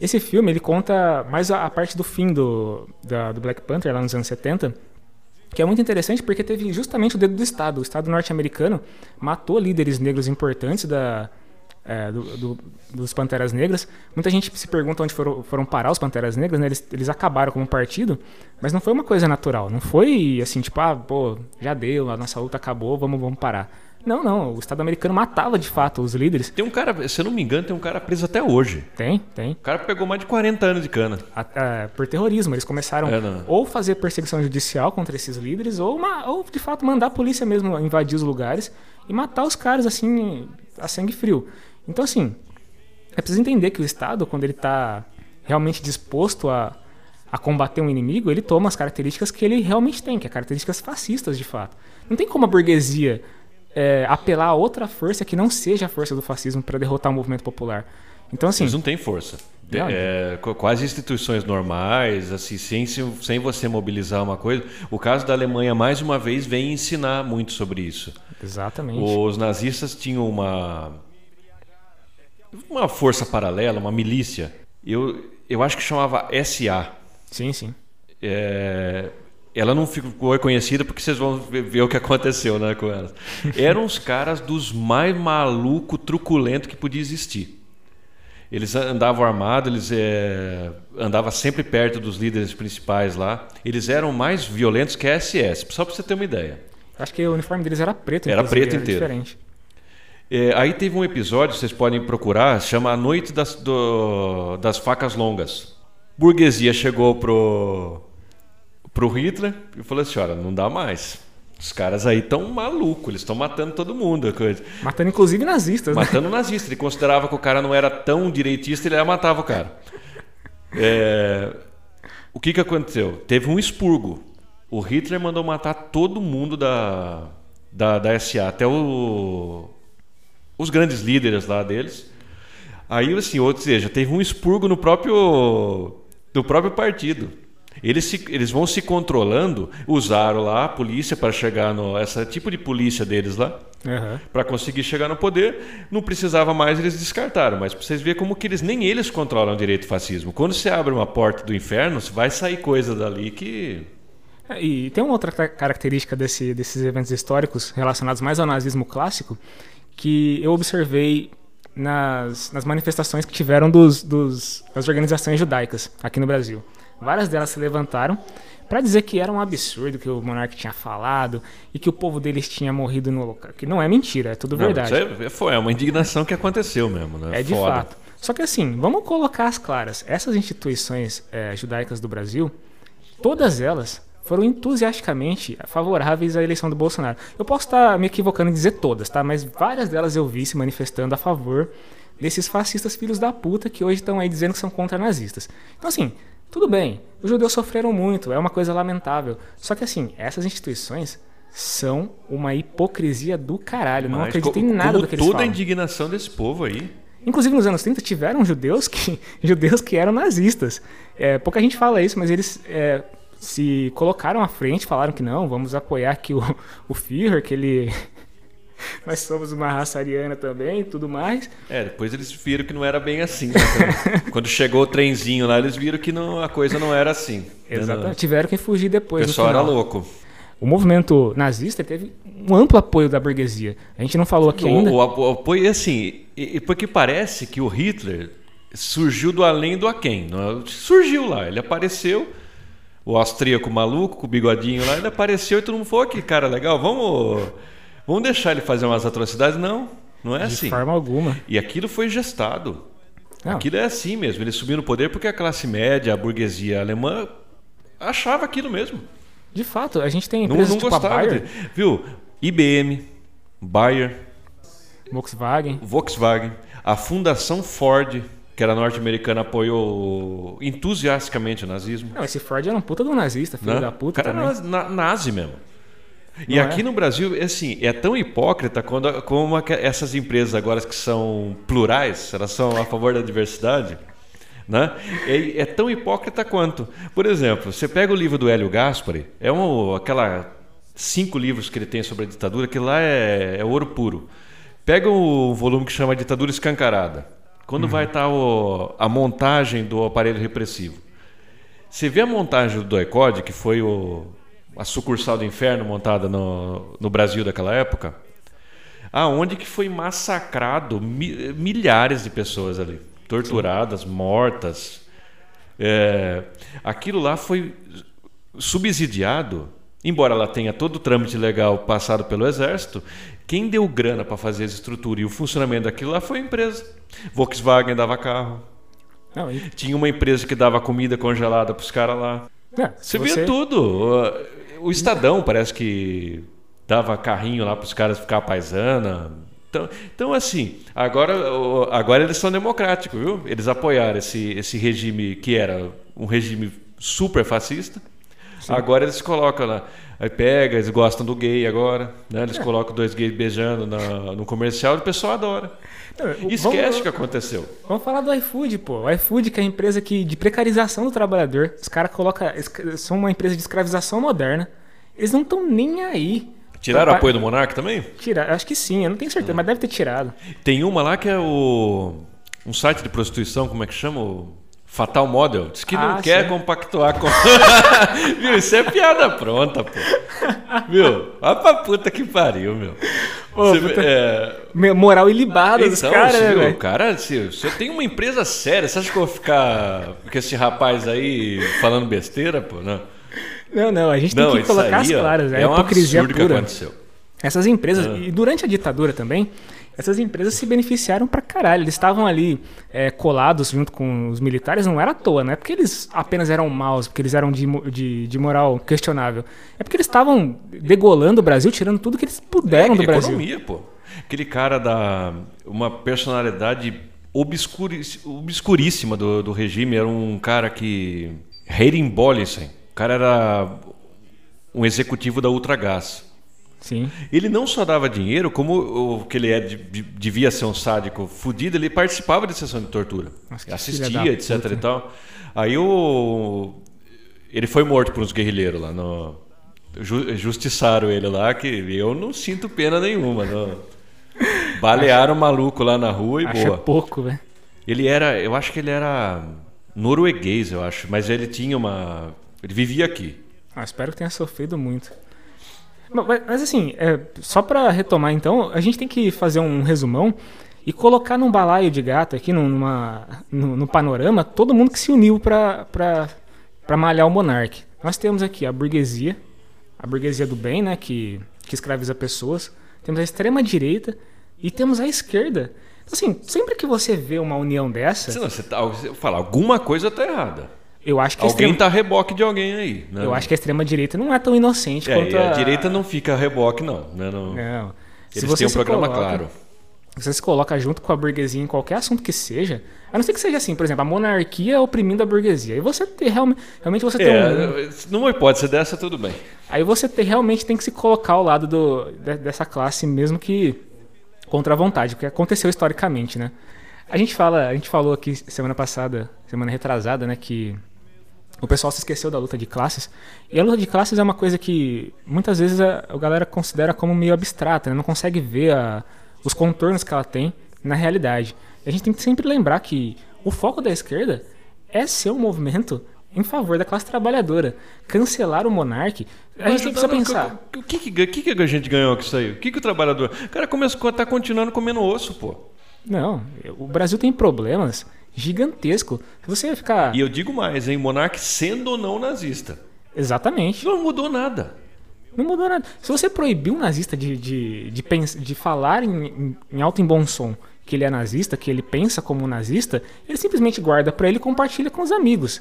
Esse filme ele conta mais a, a parte do fim do, da, do Black Panther, lá nos anos 70, que é muito interessante porque teve justamente o dedo do Estado. O Estado norte-americano matou líderes negros importantes da, é, do, do, dos Panteras Negras. Muita gente se pergunta onde foram, foram parar os Panteras Negras, né? Eles, eles acabaram como partido, mas não foi uma coisa natural. Não foi assim, tipo, ah, pô, já deu, a nossa luta acabou, vamos, vamos parar. Não, não. O Estado americano matava de fato os líderes. Tem um cara, se eu não me engano, tem um cara preso até hoje. Tem, tem. O cara pegou mais de 40 anos de cana. A, a, por terrorismo. Eles começaram é, ou fazer perseguição judicial contra esses líderes, ou, uma, ou de fato mandar a polícia mesmo invadir os lugares e matar os caras assim, a sangue frio. Então, assim, é preciso entender que o Estado, quando ele está realmente disposto a, a combater um inimigo, ele toma as características que ele realmente tem, que é características fascistas de fato. Não tem como a burguesia é, apelar a outra força que não seja a força do fascismo para derrotar o movimento popular. Então, assim. Eles não têm força. É, quase instituições normais, assim, sem, sem você mobilizar uma coisa. O caso da Alemanha, mais uma vez, vem ensinar muito sobre isso. Exatamente. Os nazistas tinham uma uma força paralela, uma milícia. Eu, eu acho que chamava SA. Sim, sim. É, ela não ficou reconhecida porque vocês vão ver, o que aconteceu né, com ela. Eram os caras dos mais maluco, truculento que podia existir. Eles andavam armados, eles é, andavam sempre perto dos líderes principais lá. Eles eram mais violentos que a SS, só para você ter uma ideia. Acho que o uniforme deles era preto. Era preto era inteiro. Diferente. É, aí teve um episódio, vocês podem procurar, chama A Noite das, do, das Facas Longas. Burguesia chegou pro, pro Hitler e falou assim: olha, não dá mais. Os caras aí estão malucos, eles estão matando todo mundo. Coisa. Matando inclusive nazistas. Né? Matando nazistas. Ele considerava que o cara não era tão direitista, ele ia matava o cara. É... O que, que aconteceu? Teve um expurgo. O Hitler mandou matar todo mundo da, da, da SA, até o, os grandes líderes lá deles. Aí, assim, ou seja, teve um expurgo no próprio, no próprio partido. Eles, se, eles vão se controlando, usaram lá a polícia para chegar no. Esse tipo de polícia deles lá, uhum. para conseguir chegar no poder. Não precisava mais, eles descartaram. Mas para vocês verem como que eles nem eles controlam direito o fascismo. Quando você abre uma porta do inferno, vai sair coisa dali que. É, e tem uma outra característica desse, desses eventos históricos relacionados mais ao nazismo clássico, que eu observei nas, nas manifestações que tiveram dos, dos, das organizações judaicas aqui no Brasil. Várias delas se levantaram para dizer que era um absurdo que o monarca tinha falado e que o povo deles tinha morrido no local. Que não é mentira, é tudo não, verdade. É, foi, é uma indignação que aconteceu mesmo, né? É de Foda. fato. Só que assim, vamos colocar as claras. Essas instituições é, judaicas do Brasil, todas elas foram entusiasticamente favoráveis à eleição do Bolsonaro. Eu posso estar me equivocando em dizer todas, tá? Mas várias delas eu vi se manifestando a favor desses fascistas filhos da puta que hoje estão aí dizendo que são contra nazistas. Então assim, tudo bem, os judeus sofreram muito, é uma coisa lamentável. Só que assim, essas instituições são uma hipocrisia do caralho. Não acredito em nada do que eles toda falam. a indignação desse povo aí. Inclusive nos anos 30 tiveram judeus que, judeus que eram nazistas. É, pouca gente fala isso, mas eles é, se colocaram à frente, falaram que não, vamos apoiar aqui o, o Führer, que ele, nós somos uma raça ariana também e tudo mais. É, depois eles viram que não era bem assim. Né? Quando, chegou o trenzinho lá, eles viram que não, a coisa não era assim. Exatamente. Tiveram que fugir depois. O pessoal era louco. O movimento nazista teve um amplo apoio da burguesia. A gente não falou aqui o, ainda. O, apoio, assim, e, porque parece que o Hitler surgiu do além do aquém. É? surgiu lá, ele apareceu, o austríaco maluco, com o bigodinho lá, ele apareceu e todo mundo falou que cara legal, vamos, vamos deixar ele fazer umas atrocidades? Não, não é de assim. De forma alguma. E aquilo foi gestado. Não. Aquilo é assim mesmo. Ele subiu no poder porque a classe média, a burguesia alemã, achava aquilo mesmo. De fato, a gente tem empresas não, não tipo Bayer, de, viu? IBM, Bayer, Volkswagen. Volkswagen, a Fundação Ford, que era norte-americana, apoiou entusiasticamente o nazismo. Não, esse Ford era um puta do nazista, filho né? da puta o cara também. era na- nazi mesmo. E Não aqui é? no Brasil, é assim, é tão hipócrita quando, como essas empresas agora que são plurais, elas são a favor da diversidade, né? É, é tão hipócrita quanto. Por exemplo, você pega o livro do Hélio Gaspari, é um, aquela cinco livros que ele tem sobre a ditadura, que lá é, é ouro puro. Pega o volume que chama Ditadura Escancarada. Quando vai estar o- a montagem do aparelho repressivo. Você vê a montagem do DOI-CODE, que foi o- a sucursal do inferno montada no, no Brasil daquela época, aonde que foi massacrado mi- milhares de pessoas ali, torturadas, mortas. É, aquilo lá foi subsidiado, embora ela tenha todo o trâmite legal passado pelo Exército, quem deu grana para fazer essa estrutura e o funcionamento daquilo lá foi a empresa. Volkswagen dava carro, Não, e- tinha uma empresa que dava comida congelada para os caras lá. é, se Você via tudo. O- Estadão parece que dava carrinho lá para os caras ficar paisana. Então, então assim, agora, agora eles são democráticos, viu? Eles apoiaram esse, esse regime que era um regime super fascista. Agora eles colocam lá, aí pega, eles gostam do gay agora, né? É. Eles colocam dois gays beijando na- no comercial e o pessoal adora. Não, o- Esquece o que aconteceu. Vamos falar do iFood, pô. O iFood que é a empresa que, de precarização do trabalhador. Os caras colocam. São uma empresa de escravização moderna. Eles não estão nem aí. Tiraram o apoio do Monark também? Tira, acho que sim, eu não tenho certeza, mas deve ter tirado. Tem uma lá que é o um site de prostituição, como é que chama? O Fatal Model. Diz que não Ah, quer sim. compactuar com. Viu? Isso é piada pronta, pô. Viu? Olha pra puta que pariu, meu. Ô, Você- puta- é, Moral ilibada dos Então, caras, você né, velho? cara, se, eu tenho uma empresa séria, você acha que eu vou ficar com esse rapaz aí falando besteira, pô? Não, Não, não, a gente não tem que colocar as aí, ó, claras. É, é um hipocrisia absurdo que pura. aconteceu. Essas empresas, Ah. e durante a ditadura também, essas empresas se beneficiaram pra caralho. Eles estavam ali é, colados junto com os militares, não era à toa, não é porque eles apenas eram maus, porque eles eram de, de, de moral questionável. É porque eles estavam degolando o Brasil, tirando tudo que eles puderam do Brasil. economia, pô. Aquele cara da uma personalidade obscuríssima do, do regime era um cara que Hayden Bollesen. O cara era um executivo da Ultragás. Sim. Ele não só dava dinheiro, como o que ele é, de- de- devia ser um sádico fudido, ele participava de sessão de tortura. Nossa, assistia, etc puta. e tal. Aí o ele foi morto por uns guerrilheiros lá no ju- justiçaram ele lá que eu não sinto pena nenhuma, não. Balearam o maluco lá na rua e Acho boa. pouco, velho. Ele era, eu acho que ele era norueguês, eu acho, mas ele tinha uma ele vivia aqui. Ah, espero que tenha sofrido muito. Mas, mas- assim, é, só pra retomar então, a gente tem que fazer um resumão e colocar num balaio de gato aqui, num- numa, no, no panorama, todo mundo que se uniu pra malhar o monarca. Nós temos aqui a burguesia, a burguesia do bem, né, que, que escraviza pessoas. Temos a extrema-direita e temos a esquerda. Assim, sempre que você vê uma união dessa, Senão você tá, você fala, alguma coisa tá errada. Eu acho que a Alguém extrema, tá a reboque de alguém aí. Né? eu acho que a extrema-direita não é tão inocente É, quanto e a direita não fica a reboque, não. Né? Não- Não. Se Eles você têm um se programa coloca- claro. Você se coloca junto com a burguesia em qualquer assunto que seja, a não ser que seja assim, por exemplo, a monarquia oprimindo a burguesia. E você ter realmente, realmente você tem um, É, numa hipótese dessa, tudo bem. aí você ter, realmente tem que se colocar ao lado do, de- dessa classe mesmo que contra a vontade, o que aconteceu historicamente, né? A gente fala, a gente falou aqui semana passada, semana retrasada, né, que o pessoal se esqueceu da luta de classes. E a luta de classes é uma coisa que muitas vezes a, a galera considera como meio abstrata, né? não consegue ver a, os contornos que ela tem na realidade. E a gente tem que sempre lembrar que o foco da esquerda é ser um movimento em favor da classe trabalhadora. Cancelar o monarca. A gente precisa pensar. O que, que, que, que a gente ganhou com isso aí? O que, que o trabalhador. O cara começou, tá continuando comendo osso, pô. Não, o Brasil tem problemas gigantescos. Se você ficar. E eu digo mais, hein? Monarque sendo ou não nazista. Exatamente. Não mudou nada. Não mudou nada. Se você proibir um nazista de, de, de, de, de falar em, em, alto e bom som que ele é nazista, que ele pensa como um nazista, ele simplesmente guarda para ele e compartilha com os amigos.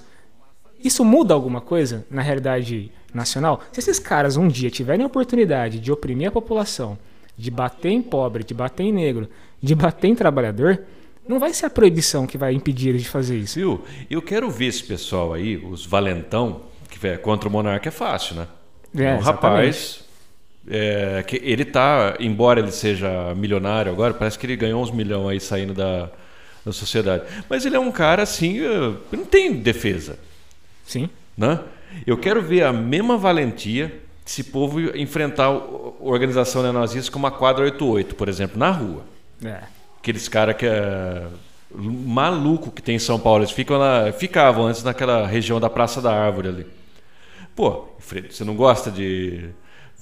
Isso muda alguma coisa na realidade nacional? Se esses caras um dia tiverem a oportunidade de oprimir a população, de bater em pobre, de bater em negro, de bater em trabalhador, não vai ser a proibição que vai impedir eles de fazer isso. Viu? Eu quero ver esse pessoal aí, os valentão, que é contra o monarca é fácil, né? É, um rapaz é, que ele tá, embora ele seja milionário agora, parece que ele ganhou uns milhões aí saindo da, da sociedade. Mas ele é um cara assim, eh, não tem defesa. Sim. Né? Eu quero ver a mesma valentia esse povo enfrentar a organização neonazista como a quadra 88, por exemplo, na rua. É. Aqueles caras que é maluco que tem em São Paulo, eles ficam lá, ficavam antes naquela região da Praça da Árvore ali. Pô, você não gosta de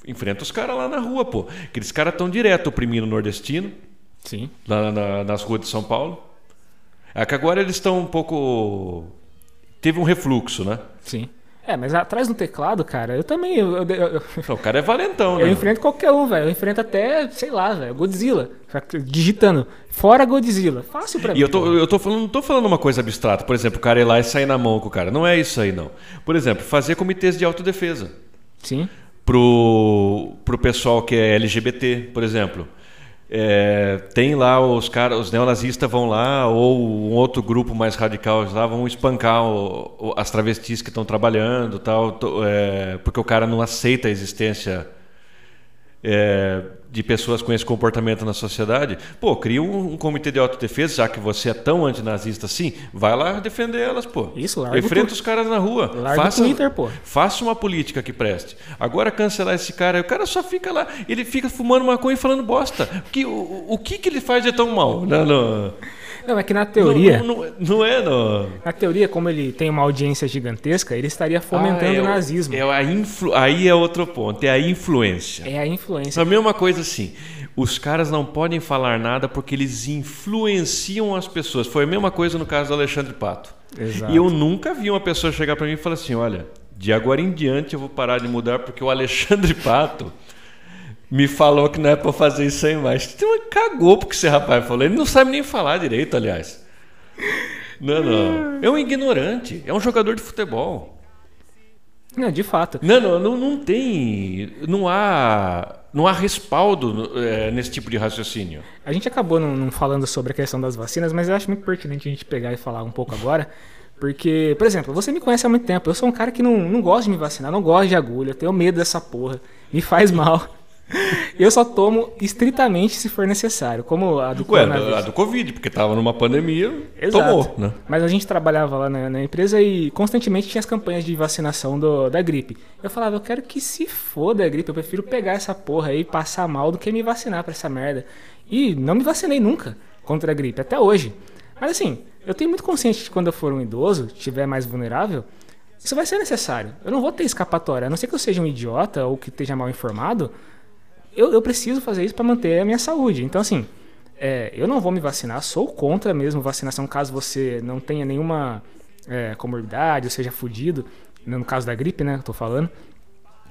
enfrenta os caras lá na rua, pô. Aqueles caras estão direto oprimindo o nordestino. Sim. Lá na, nas ruas de São Paulo. É que agora eles estão um pouco teve um refluxo, né? Sim. É, mas atrás do teclado, cara, eu também. Eu, eu, eu, o cara é valentão, né? Eu enfrento qualquer um, velho. Eu enfrento até, sei lá, velho, Godzilla. Digitando, fora Godzilla. Fácil pra e mim. E eu, tô, eu tô falando, não tô falando uma coisa abstrata. Por exemplo, o cara ir lá e sair na mão com o cara. Não é isso aí, não. Por exemplo, fazer comitês de autodefesa. Sim. Pro, pro pessoal que é LGBT, por exemplo. É, tem lá os caras, os neonazistas vão lá, ou um outro grupo mais radical lá, vão espancar o, as travestis que estão trabalhando, tal, é, porque o cara não aceita a existência é, de pessoas com esse comportamento na sociedade, pô, cria um, um, comitê de autodefesa, já que você é tão antinazista assim, vai lá defender elas, pô. Isso, larga Enfrenta os caras na rua. Larga faça, o Twitter, pô. Faça uma política que preste. Agora cancelar esse cara, o cara só fica lá, ele fica fumando maconha e falando bosta. Que, o, o que que ele faz de tão mal? Não, não. Não, é que na teoria. Não, não, não, é, não. Na teoria, como ele tem uma audiência gigantesca, ele estaria fomentando ah, é, o nazismo. É a influ, aí é outro ponto, é a influência. É a influência. A mesma coisa assim. Os caras não podem falar nada porque eles influenciam as pessoas. Foi a mesma coisa no caso do Alexandre Pato. Exato. E eu nunca vi uma pessoa chegar para mim e falar assim: olha, de agora em diante eu vou parar de mudar porque o Alexandre Pato me falou que não é para fazer isso aí mais. Então, cagou porque esse rapaz falou. Ele não sabe nem falar direito, aliás. Não, não. É um ignorante. É um jogador de futebol. Não, de fato. Não, não, não, não tem. Não há. Não há respaldo é, nesse tipo de raciocínio. A gente acabou não, não, falando sobre a questão das vacinas, mas eu acho muito pertinente a gente pegar e falar um pouco agora. Porque, por exemplo, você me conhece há muito tempo. Eu sou um cara que não, não gosta de me vacinar, não gosta de agulha, tenho medo dessa porra, me faz mal. Eu só tomo estritamente se for necessário, como a do Ué, a do Covid, porque estava numa pandemia, Exato. tomou, né? Mas a gente trabalhava lá na, na, empresa e constantemente tinha as campanhas de vacinação do, da gripe. Eu falava, eu quero que se foda a gripe, eu prefiro pegar essa porra aí e passar mal do que me vacinar pra essa merda. E não me vacinei nunca contra a gripe, até hoje. Mas assim, eu tenho muito consciente de que quando eu for um idoso, estiver mais vulnerável, isso vai ser necessário. Eu não vou ter escapatória, a não ser que eu seja um idiota ou que esteja mal informado eu, eu preciso fazer isso para manter a minha saúde. Então, assim, é, eu não vou me vacinar, sou contra mesmo vacinação caso você não tenha nenhuma é, comorbidade ou seja fudido, no caso da gripe, né, tô falando.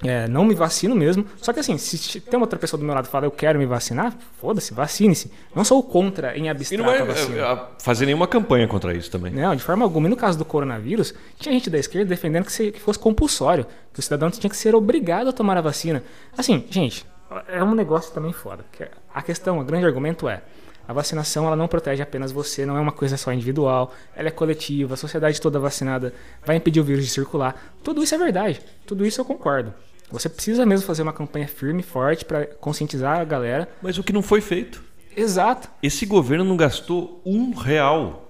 É, não me vacino mesmo. Só que assim, se tem outra pessoa do meu lado que fala eu quero me vacinar, foda-se, vacine-se. Não sou contra em abstrato e não vai é, fazer nenhuma campanha contra isso também. Não, de forma alguma. E no caso do coronavírus, tinha gente da esquerda defendendo que, que fosse compulsório, que o cidadão tinha que ser obrigado a tomar a vacina. Assim, gente, é um negócio também foda. A questão, o grande argumento é: a vacinação ela não protege apenas você, não é uma coisa só individual, ela é coletiva, a sociedade toda vacinada vai impedir o vírus de circular. Tudo isso é verdade, tudo isso eu concordo. Você precisa mesmo fazer uma campanha firme, forte para conscientizar a galera. Mas o que não foi feito? Exato. Esse governo não gastou um real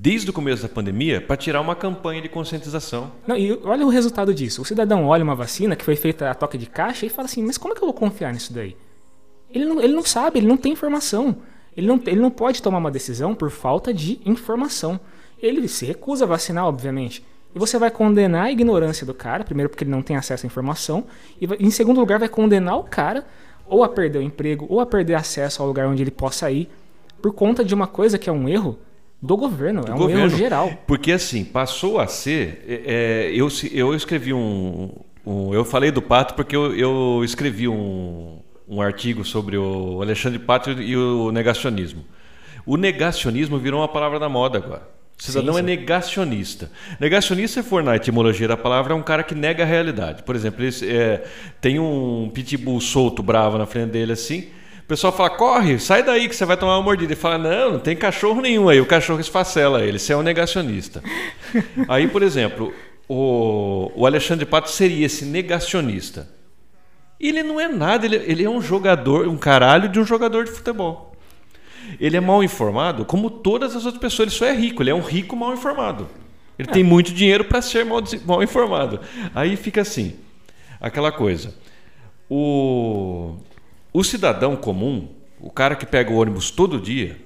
desde o começo da pandemia para tirar uma campanha de conscientização. Não, e olha o resultado disso. O cidadão olha uma vacina que foi feita a toque de caixa e fala assim: mas como é que eu vou confiar nisso daí? Ele não, ele não sabe, ele não tem informação. Ele não, ele não pode tomar uma decisão por falta de informação. Ele se recusa a vacinar, obviamente. E você vai condenar a ignorância do cara, primeiro porque ele não tem acesso à informação, e em segundo lugar vai condenar o cara ou a perder o emprego, ou a perder acesso ao lugar onde ele possa ir, por conta de uma coisa que é um erro do governo, do é um governo. erro geral. Porque assim, passou a ser. É, é, eu, eu escrevi um, um, Eu falei do Pato porque eu, eu escrevi um, um artigo sobre o Alexandre Pato e o negacionismo. O negacionismo virou uma palavra da moda agora. O cidadão sim, é sim. é negacionista. Negacionista, se for na etimologia da palavra, é um cara que nega a realidade. Por exemplo, ele, é, tem um pitbull solto, bravo na frente dele assim pessoal fala, corre, sai daí que você vai tomar uma mordida. Ele fala, não, não tem cachorro nenhum. Aí o cachorro esfacela ele, você é um negacionista. aí, por exemplo, o, o Alexandre Pato seria esse negacionista. Ele não é nada, ele, ele é um jogador, um caralho de um jogador de futebol. Ele é mal informado, como todas as outras pessoas. Ele só é rico, ele é um rico mal informado. Ele é. tem muito dinheiro para ser mal, mal informado. Aí fica assim, aquela coisa. O o cidadão comum, o cara que pega o ônibus todo dia,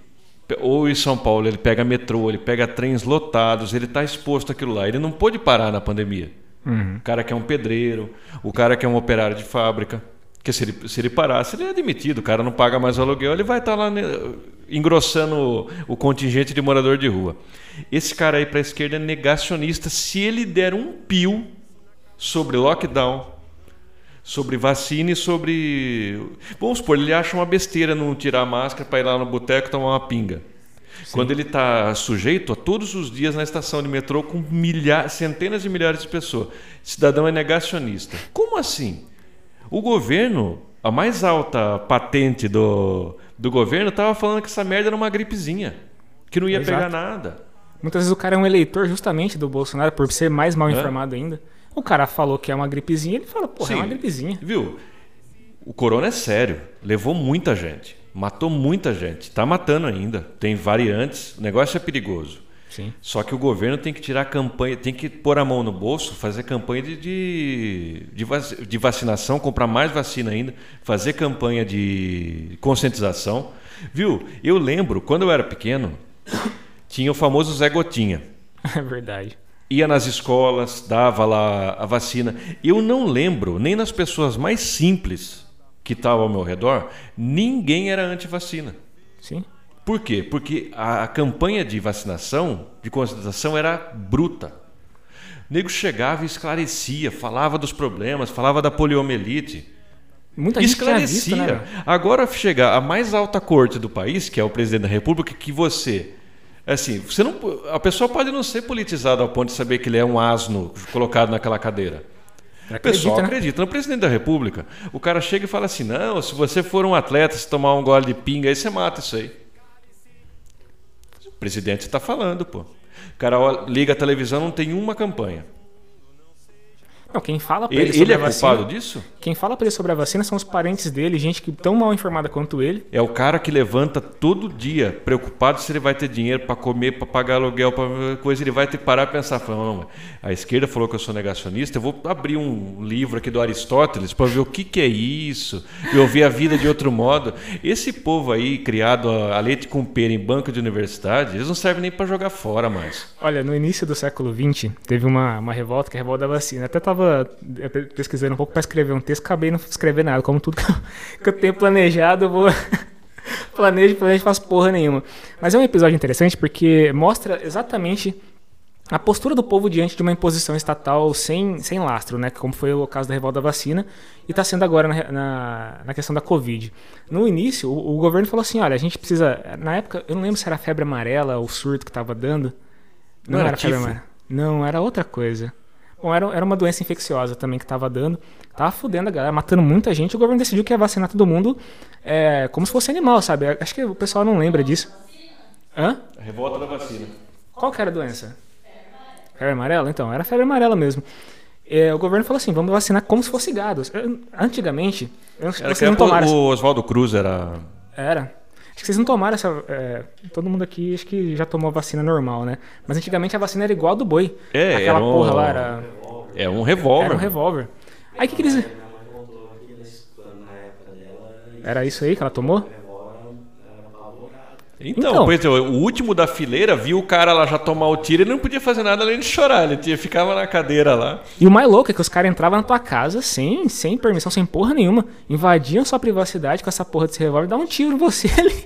ou em São Paulo ele pega metrô, ele pega trens lotados, ele está exposto àquilo lá. Ele não pôde parar na pandemia. Uhum. O cara que é um pedreiro, o cara que é um operário de fábrica. Porque se ele, se ele parasse, ele é demitido, o cara não paga mais o aluguel, ele vai estar tá lá né, engrossando o, o, contingente de morador de rua. Esse cara aí para a esquerda é negacionista. Se ele der um pio sobre lockdown, sobre vacina e sobre. Vamos supor, ele acha uma besteira não tirar a máscara para ir lá no boteco tomar uma pinga. Sim. Quando ele está sujeito a todos os dias na estação de metrô com milhares, centenas de milhares de pessoas. Cidadão é negacionista. Como assim? O governo, a mais alta patente do, do governo, estava falando que essa merda era uma gripezinha, que não ia Exato. pegar nada. Muitas vezes o cara é um eleitor justamente do Bolsonaro por ser mais mal informado ainda. O cara falou que é uma gripezinha, ele fala, porra, Sim, é uma gripezinha. Viu? O corona é sério, levou muita gente, matou muita gente, está matando ainda, tem variantes, o negócio é perigoso. Sim. Só que o governo tem que tirar a campanha, tem que pôr a mão no bolso, fazer campanha de, de, de vacinação, comprar mais vacina ainda, fazer campanha de conscientização. Viu? Eu lembro, quando eu era pequeno, tinha o famoso Zé Gotinha. É verdade ia nas escolas, dava lá a vacina. Eu não lembro, nem nas pessoas mais simples que estavam ao meu redor, ninguém era anti-vacina. Sim. Por quê? Porque a, campanha de vacinação, de conscientização, era bruta. O nego chegava e esclarecia, falava dos problemas, falava da poliomielite. Muita gente esclarecia. Visto, né? Agora chegar a mais alta corte do país, que é o presidente da República, que você assim, você não, a pessoa pode não ser politizada ao ponto de saber que ele é um asno colocado naquela cadeira. O pessoal né? acredita no presidente da República. O cara chega e fala assim: não, se você for um atleta, se tomar um gole de pinga, aí você mata isso aí. O presidente está falando, pô. O cara liga a televisão, não tem uma campanha. Não, quem fala pra ele, ele ele é vacina, culpado disso? Quem fala para ele sobre a vacina são os parentes dele, gente que tão mal informada quanto ele. É o cara que levanta todo dia preocupado se ele vai ter dinheiro para comer, para pagar aluguel, para coisa, ele vai ter que parar e pensar, não, a esquerda falou que eu sou negacionista, eu vou abrir um livro aqui do Aristóteles para ver o que, que é isso, eu ver a vida de outro modo. Esse povo aí criado a leite com pera em banco de universidade, eles não servem nem para jogar fora mais. Olha, no início do século XX teve uma, uma revolta que é a revolta da vacina. Até tava tava pesquisando um pouco para escrever um texto, acabei não escrever nada. Como tudo que eu, que eu tenho planejado, eu vou. planejo, planejo, faço porra nenhuma. Mas é um episódio interessante porque mostra exatamente a postura do povo diante de uma imposição estatal sem, sem lastro, né? Como foi o caso da revolta da vacina e está sendo agora na, na, na, questão da Covid. No início, o, o, governo falou assim: olha, a gente precisa. Na época, eu não lembro se era febre amarela ou surto que estava dando. Não, não era, era febre amarela. Não, era outra coisa. Bom, era, era uma doença infecciosa também que estava dando. Tava fudendo a galera, matando muita gente. O governo decidiu que ia vacinar todo mundo é, como se fosse animal, sabe? Acho que o pessoal não lembra disso. Hã? A revolta da vacina. Qual que era a doença? Febre amarela? Então, era febre amarela mesmo. É, o governo falou assim, vamos vacinar como se fosse gado. Antigamente, eu era que não tomaram... o Oswaldo Cruz era... Era. Acho que vocês não tomaram essa. É, todo mundo aqui acho que já tomou a vacina normal, né? Mas antigamente a vacina era igual a do boi. É, Aquela era um- porra lá era. É um revólver. Era um revólver. Aí o que, que eles. Era isso aí que ela tomou? Então, Então. pois é, o último da fileira viu o cara lá já tomar o tiro e não podia fazer nada além de chorar. Ele tinha, ficava na cadeira lá. E o mais louco é que os caras entravam na tua casa sem, sem permissão, sem porra nenhuma. Invadiam sua privacidade com essa porra desse revólver e davam um tiro em você ali.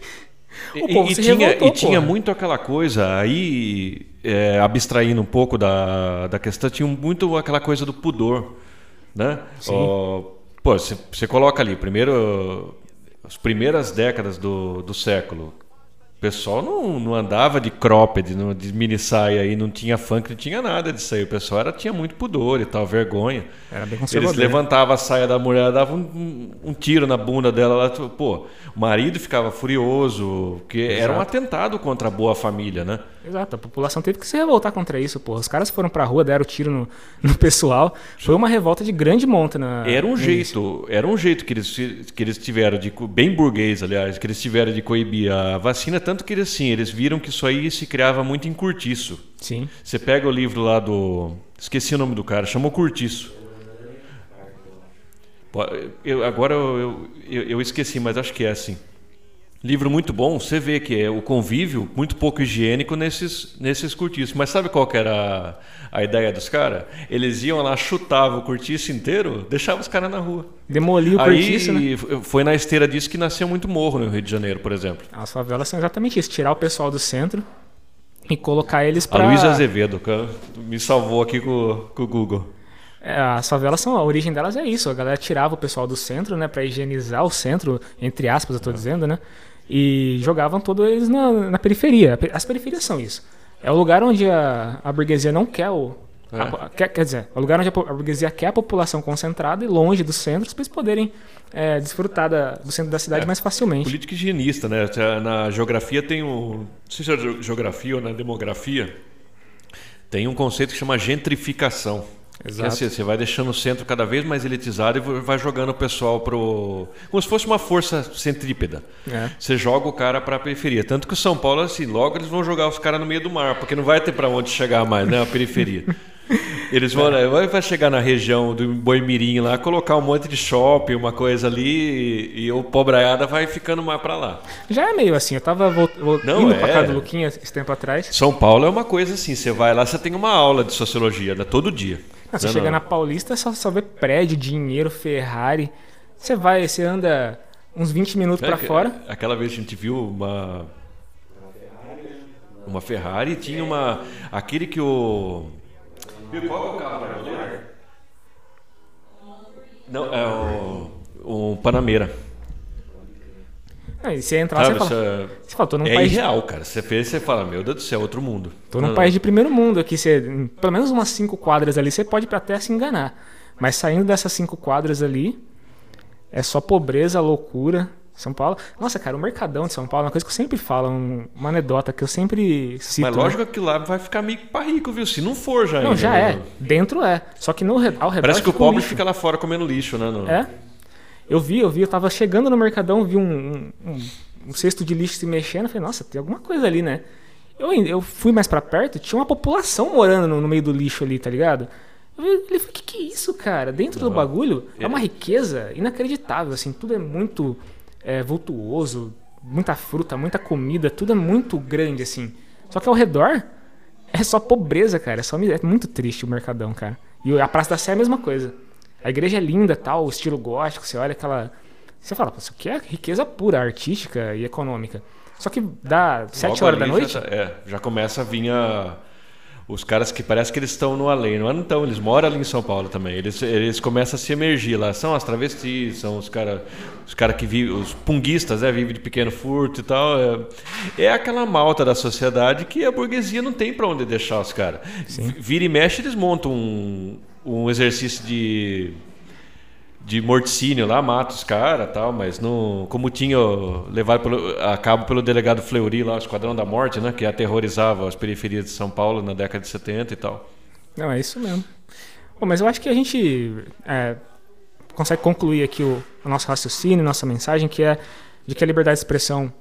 O E- povo e, se tinha, revoltou, e tinha muito aquela coisa, aí, é, abstraindo um pouco da, da questão, tinha muito aquela coisa do pudor, né? Sim. Ó, pô, você coloca ali, primeiro, as primeiras décadas do, do século, o pessoal não, não andava de cropped, não- de mini saia aí, não tinha funk, não tinha nada disso aí. O pessoal era, tinha muito pudor e tal, vergonha. Era bem Eles conservador. levantavam a saia da mulher, davam um, um- tiro na bunda dela. Tipo, pô, o marido ficava furioso, porque era um atentado contra a boa família, né? Exato, a população teve que se revoltar contra isso, porra. Os caras foram pra rua, deram tiro no, no pessoal. Foi uma revolta de grande monta na. Era um no início. jeito, era um jeito que eles, que eles tiveram de bem burguês, aliás, que eles tiveram de coibir a vacina, tanto que eles assim, eles viram que isso aí se criava muito em curtiço. Sim. Você pega o livro lá do, esqueci o nome do cara, chamou Curtiço. Eu- agora eu, eu, eu esqueci, mas acho que é assim. Livro muito bom, você vê que é o convívio muito pouco higiênico nesses, nesses cortiços. Mas sabe qual era a, a ideia dos caras? Eles iam lá, chutavam o cortiço inteiro, deixavam os caras na rua. Demoliu o Aí cortiço, né? foi na esteira disso que nasceu muito morro no Rio de Janeiro, por exemplo. As favelas são exatamente isso: tirar o pessoal do centro e colocar eles A pra. Luísa Azevedo me salvou aqui com, com o Google. É, as favelas são. A origem delas é isso. A galera tirava o pessoal do centro, né? Pra higienizar o centro, entre aspas, eu tô dizendo, né? E jogavam todos eles na, na periferia. As periferias são isso. É o lugar onde a, a burguesia não quer o. É. a- quer, quer dizer, é o lugar onde a, a burguesia quer a população concentrada e longe dos centros para eles poderem é, desfrutar da- do centro da cidade mais facilmente. Política higienista, né? Na geografia tem um. Não sei se é ge- geografia ou na demografia. Tem um conceito que chama gentrificação. Exato. assim, você vai deixando o centro cada vez mais elitizado e vai jogando o pessoal pro. Como se fosse uma força centrípeda. É. Você joga o cara para a periferia. Tanto que o São Paulo, assim, logo eles vão jogar os caras no meio do mar, porque não vai ter para onde chegar mais, né? A periferia. Eles vão, né, vai chegar na região do Boimirim lá, colocar um monte de shopping, uma coisa ali, e, e o pobraiada vai ficando mais para lá. Já é meio assim. Eu tava vol- vol- Não, indo pra é. casa do Luquinha esse tempo atrás. São Paulo é uma coisa assim, você vai lá, você tem uma aula de sociologia, né? Todo dia. Ah, você Não, chega não. na Paulista, só, só vê prédio, dinheiro, Ferrari. Você vai, você anda uns 20 minutos É pra que- fora. Aquela vez a gente viu uma. Uma Ferrari tinha uma. Aquele que o. Viu qual é o carro brasileiro? Não, é o. O Panameira. Ah, e você entra lá, Sabe, você fala, você fala, tô num é país, irreal, cara. Você vê, você fala, meu Deus do céu, outro mundo. tô num Não, país de primeiro mundo aqui. Você, pelo menos umas cinco quadras ali, você pode até se enganar. Mas saindo dessas cinco quadras ali, é só pobreza, loucura. São Paulo. Nossa, cara, o Mercadão de São Paulo é uma coisa que eu sempre falo, um- uma anedota que eu sempre cito. Mas né? lógico que lá vai ficar meio pra rico, viu? Se não for já. Não, ainda, já né? é. Dentro é. Só que no, ao redor. Parece que o pobre lixo. fica lá fora comendo lixo, né? No- É. Eu vi, eu vi, eu tava chegando no Mercadão, vi um, um, um- cesto de lixo se mexendo, eu falei, nossa, tem alguma coisa ali, né? Eu, eu fui mais pra perto, tinha uma população morando no, no meio do lixo ali, tá ligado? Ele falei, que que é isso, cara? Dentro do bagulho é uma riqueza inacreditável, assim, tudo é muito é, vultuoso, muita fruta, muita comida, tudo é muito grande, assim. Só que ao redor é só pobreza, cara, é, só, é muito triste o Mercadão, cara. E a Praça da Sé é a mesma coisa. A igreja é linda, tal, o estilo gótico, você olha aquela. Você fala, isso aqui é riqueza pura, artística e econômica. Só que dá sete horas da noite. Já, tá- é, já começa a vir a- os caras que parece que eles estão no além. Não então, eles moram ali em São Paulo também. Eles, eles começam a se emergir lá. São as travestis, são os caras os cara que vivem, os punguistas, né? Vivem de pequeno furto e tal. É, é aquela malta da sociedade que a burguesia não tem para onde deixar os caras. Vira e mexe, eles montam um, um exercício de de morticínio lá, mata os caras tal, mas não, como tinha levado pelo, a cabo pelo delegado Fleury lá, o Esquadrão da Morte, né, que aterrorizava as periferias de São Paulo na década de 70 e tal. Não, é isso mesmo. Bom, mas eu acho que a gente é, consegue concluir aqui o, o nosso raciocínio, nossa mensagem, que é de que a liberdade de expressão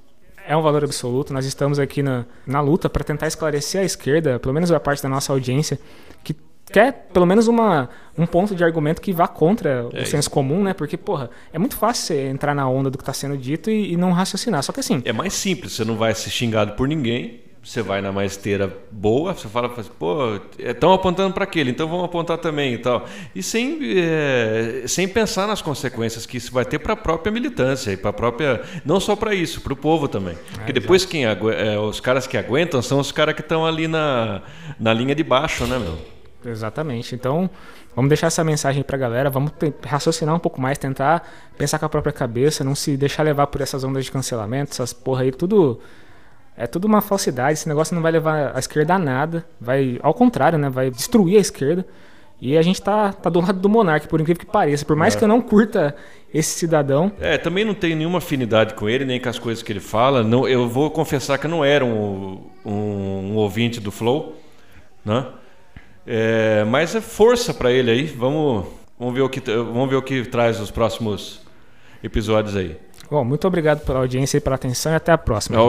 é um valor absoluto. Nós estamos aqui na, na luta para tentar esclarecer a esquerda, pelo menos a parte da nossa audiência, que quer pelo menos uma, um ponto de argumento que vá contra é o senso comum, né? Porque, porra, é muito fácil você entrar na onda do que está sendo dito e, e, não raciocinar. Só que assim. É mais simples, você não vai ser xingado por ninguém. Você vai na mais esteira boa, você fala, pô, estão apontando para aquele, então vamos apontar também e tal. E sem, é, sem pensar nas consequências que isso vai ter para a própria militância e para a própria. Não só para isso, para o povo também. É, Porque depois quem é, os caras que aguentam são os caras que estão ali na, na linha de baixo, né, meu? Exatamente. Então, vamos deixar essa mensagem para a galera, vamos raciocinar um pouco mais, tentar pensar com a própria cabeça, não se deixar levar por essas ondas de cancelamento, essas porra aí, tudo é tudo uma falsidade, esse negócio não vai levar a esquerda a nada, vai ao contrário, né, vai destruir a esquerda. E a gente tá, tá do lado do monarca, por incrível que pareça. Por mais é. que eu não curta esse cidadão. É, também não tenho nenhuma afinidade com ele, nem com as coisas que ele fala. Não, eu vou confessar que eu não era um, um, um ouvinte do Flow, né? É, mas é força para ele aí. Vamos, vamos, ver o que, vamos ver o que traz os próximos episódios aí. Bom, muito obrigado pela audiência e pela atenção e até a próxima.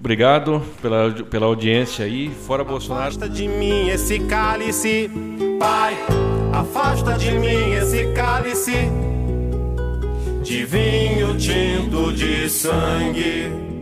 Obrigado pela, pela audiência aí. Fora Bolsonaro. Afasta de mim esse cálice, Pai. Afasta de mim esse cálice de vinho tinto de sangue.